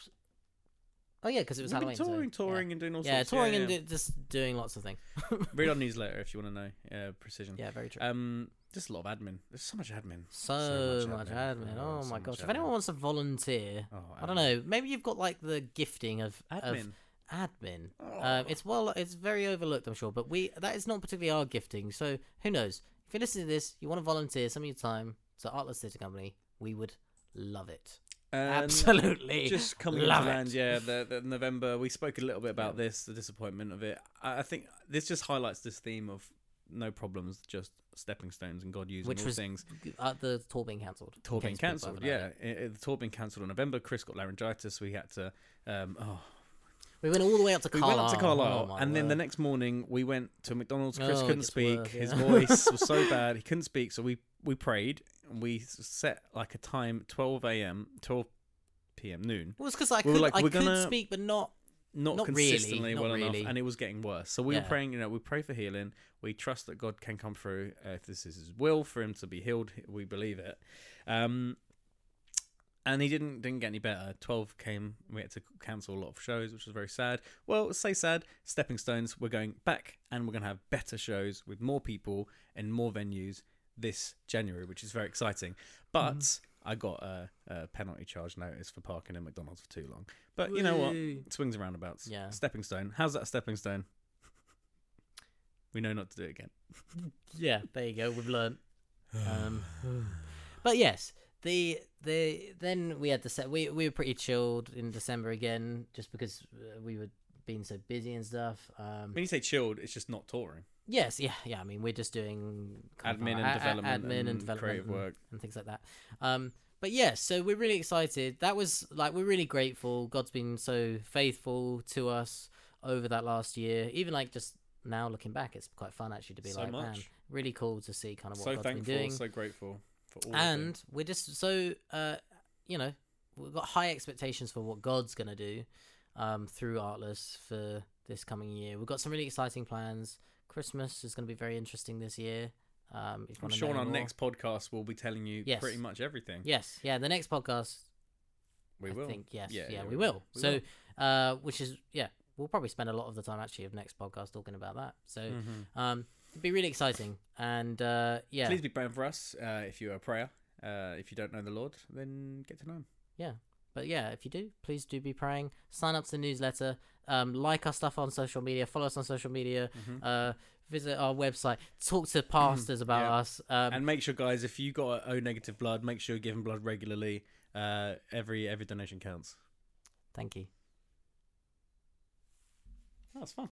Oh yeah, because it was we've Halloween. been so, touring, yeah. touring, and doing all Yeah, sorts. touring yeah, and do- just doing lots of things. [laughs] Read our newsletter if you want to know. Yeah, precision. yeah, very true. Um, just a lot of admin. There's so much admin. so, much admin. Oh, Oh, so my much gosh! If admin. anyone wants to volunteer, Oh, I don't admin. know. Maybe you've got like the gifting of of Admin. admin. Oh. Um, it's well, it's very overlooked, I'm sure, but we that is not particularly our gifting. So who knows? If you listen to this, you want to volunteer some of your time to Artless Theatre Company, we would love it. And Absolutely, just coming love to it. land, yeah, the, the November. We spoke a little bit about this, the disappointment of it. I, I think this just highlights this theme of no problems, just stepping stones, and God using Which all was things. Uh, the tour being cancelled. Tour being cancelled, yeah. it. I- I- the tour being cancelled in November. Chris got laryngitis. We had to. Um, oh, We went all the way up to we Carlisle. went up to Carlisle, Oh, and then the next morning we went to McDonald's. Chris Oh, couldn't speak. worse, His voice was so [laughs] bad he couldn't speak. So we we prayed we set like a time, 12 a.m., 12 p.m. noon. Well, it's because I we could, like, I could gonna- speak, but not. Not, Not really, consistently not well really. enough, and it was getting worse. So we were praying. You know, we pray for healing. We trust that God can come through. Uh, if this is His will for him to be healed, we believe it. Um, and he didn't didn't get any better. Twelve came. We had to cancel a lot of shows, which was very sad. Well, say sad. Stepping stones. We're going back, and we're going to have better shows with more people and more venues this January, which is very exciting. But Mm-hmm. I got a, a penalty charge notice for parking in McDonald's for too long. But you know what? Swings and roundabouts. Yeah. Stepping stone. How's that stepping stone? [laughs] we know not to do it again. [laughs] Yeah, there you go. We've learned. Um, [sighs] but yes, the the then we had the set. We we were pretty chilled in December again, just because uh, we were being so busy and stuff. Um, When you say chilled, it's just not touring. yes, yeah, yeah. I mean, we're just doing Admin and development admin and, and development creative and- work. and things like that. Um, but yeah, so we're really excited. That was like we're really grateful. God's been so faithful to us over that last year. Even like just now looking back, it's quite fun actually to be So like, man, really cool to see kind of what So God's thankful, been doing. so grateful for all. and we're just so uh you know we've got high expectations for what god's gonna do um through artless for this coming year we've got some really exciting plans christmas is going to be very interesting this year um if you I'm sure on our more. next podcast we'll be telling you Yes. pretty much everything. yes yeah the next podcast we i will. think yes Yeah, yeah, yeah, we, we will, will. So uh which is yeah we'll probably spend a lot of the time actually of next podcast talking about that so Mhm. um it'd be really exciting and uh yeah Please be praying for us. Uh, if you are a prayer, uh, if you don't know the Lord, then get to know Him. But yeah, if you do, please do be praying. Sign up to the newsletter. Um, like our stuff on social media. Follow us on social media. Mhm. Uh, visit our website. Talk to pastors about Yeah. us. Um, and make sure, guys, if you got O negative blood, make sure you're giving blood regularly. Uh, every every donation counts. thank you. That's fun.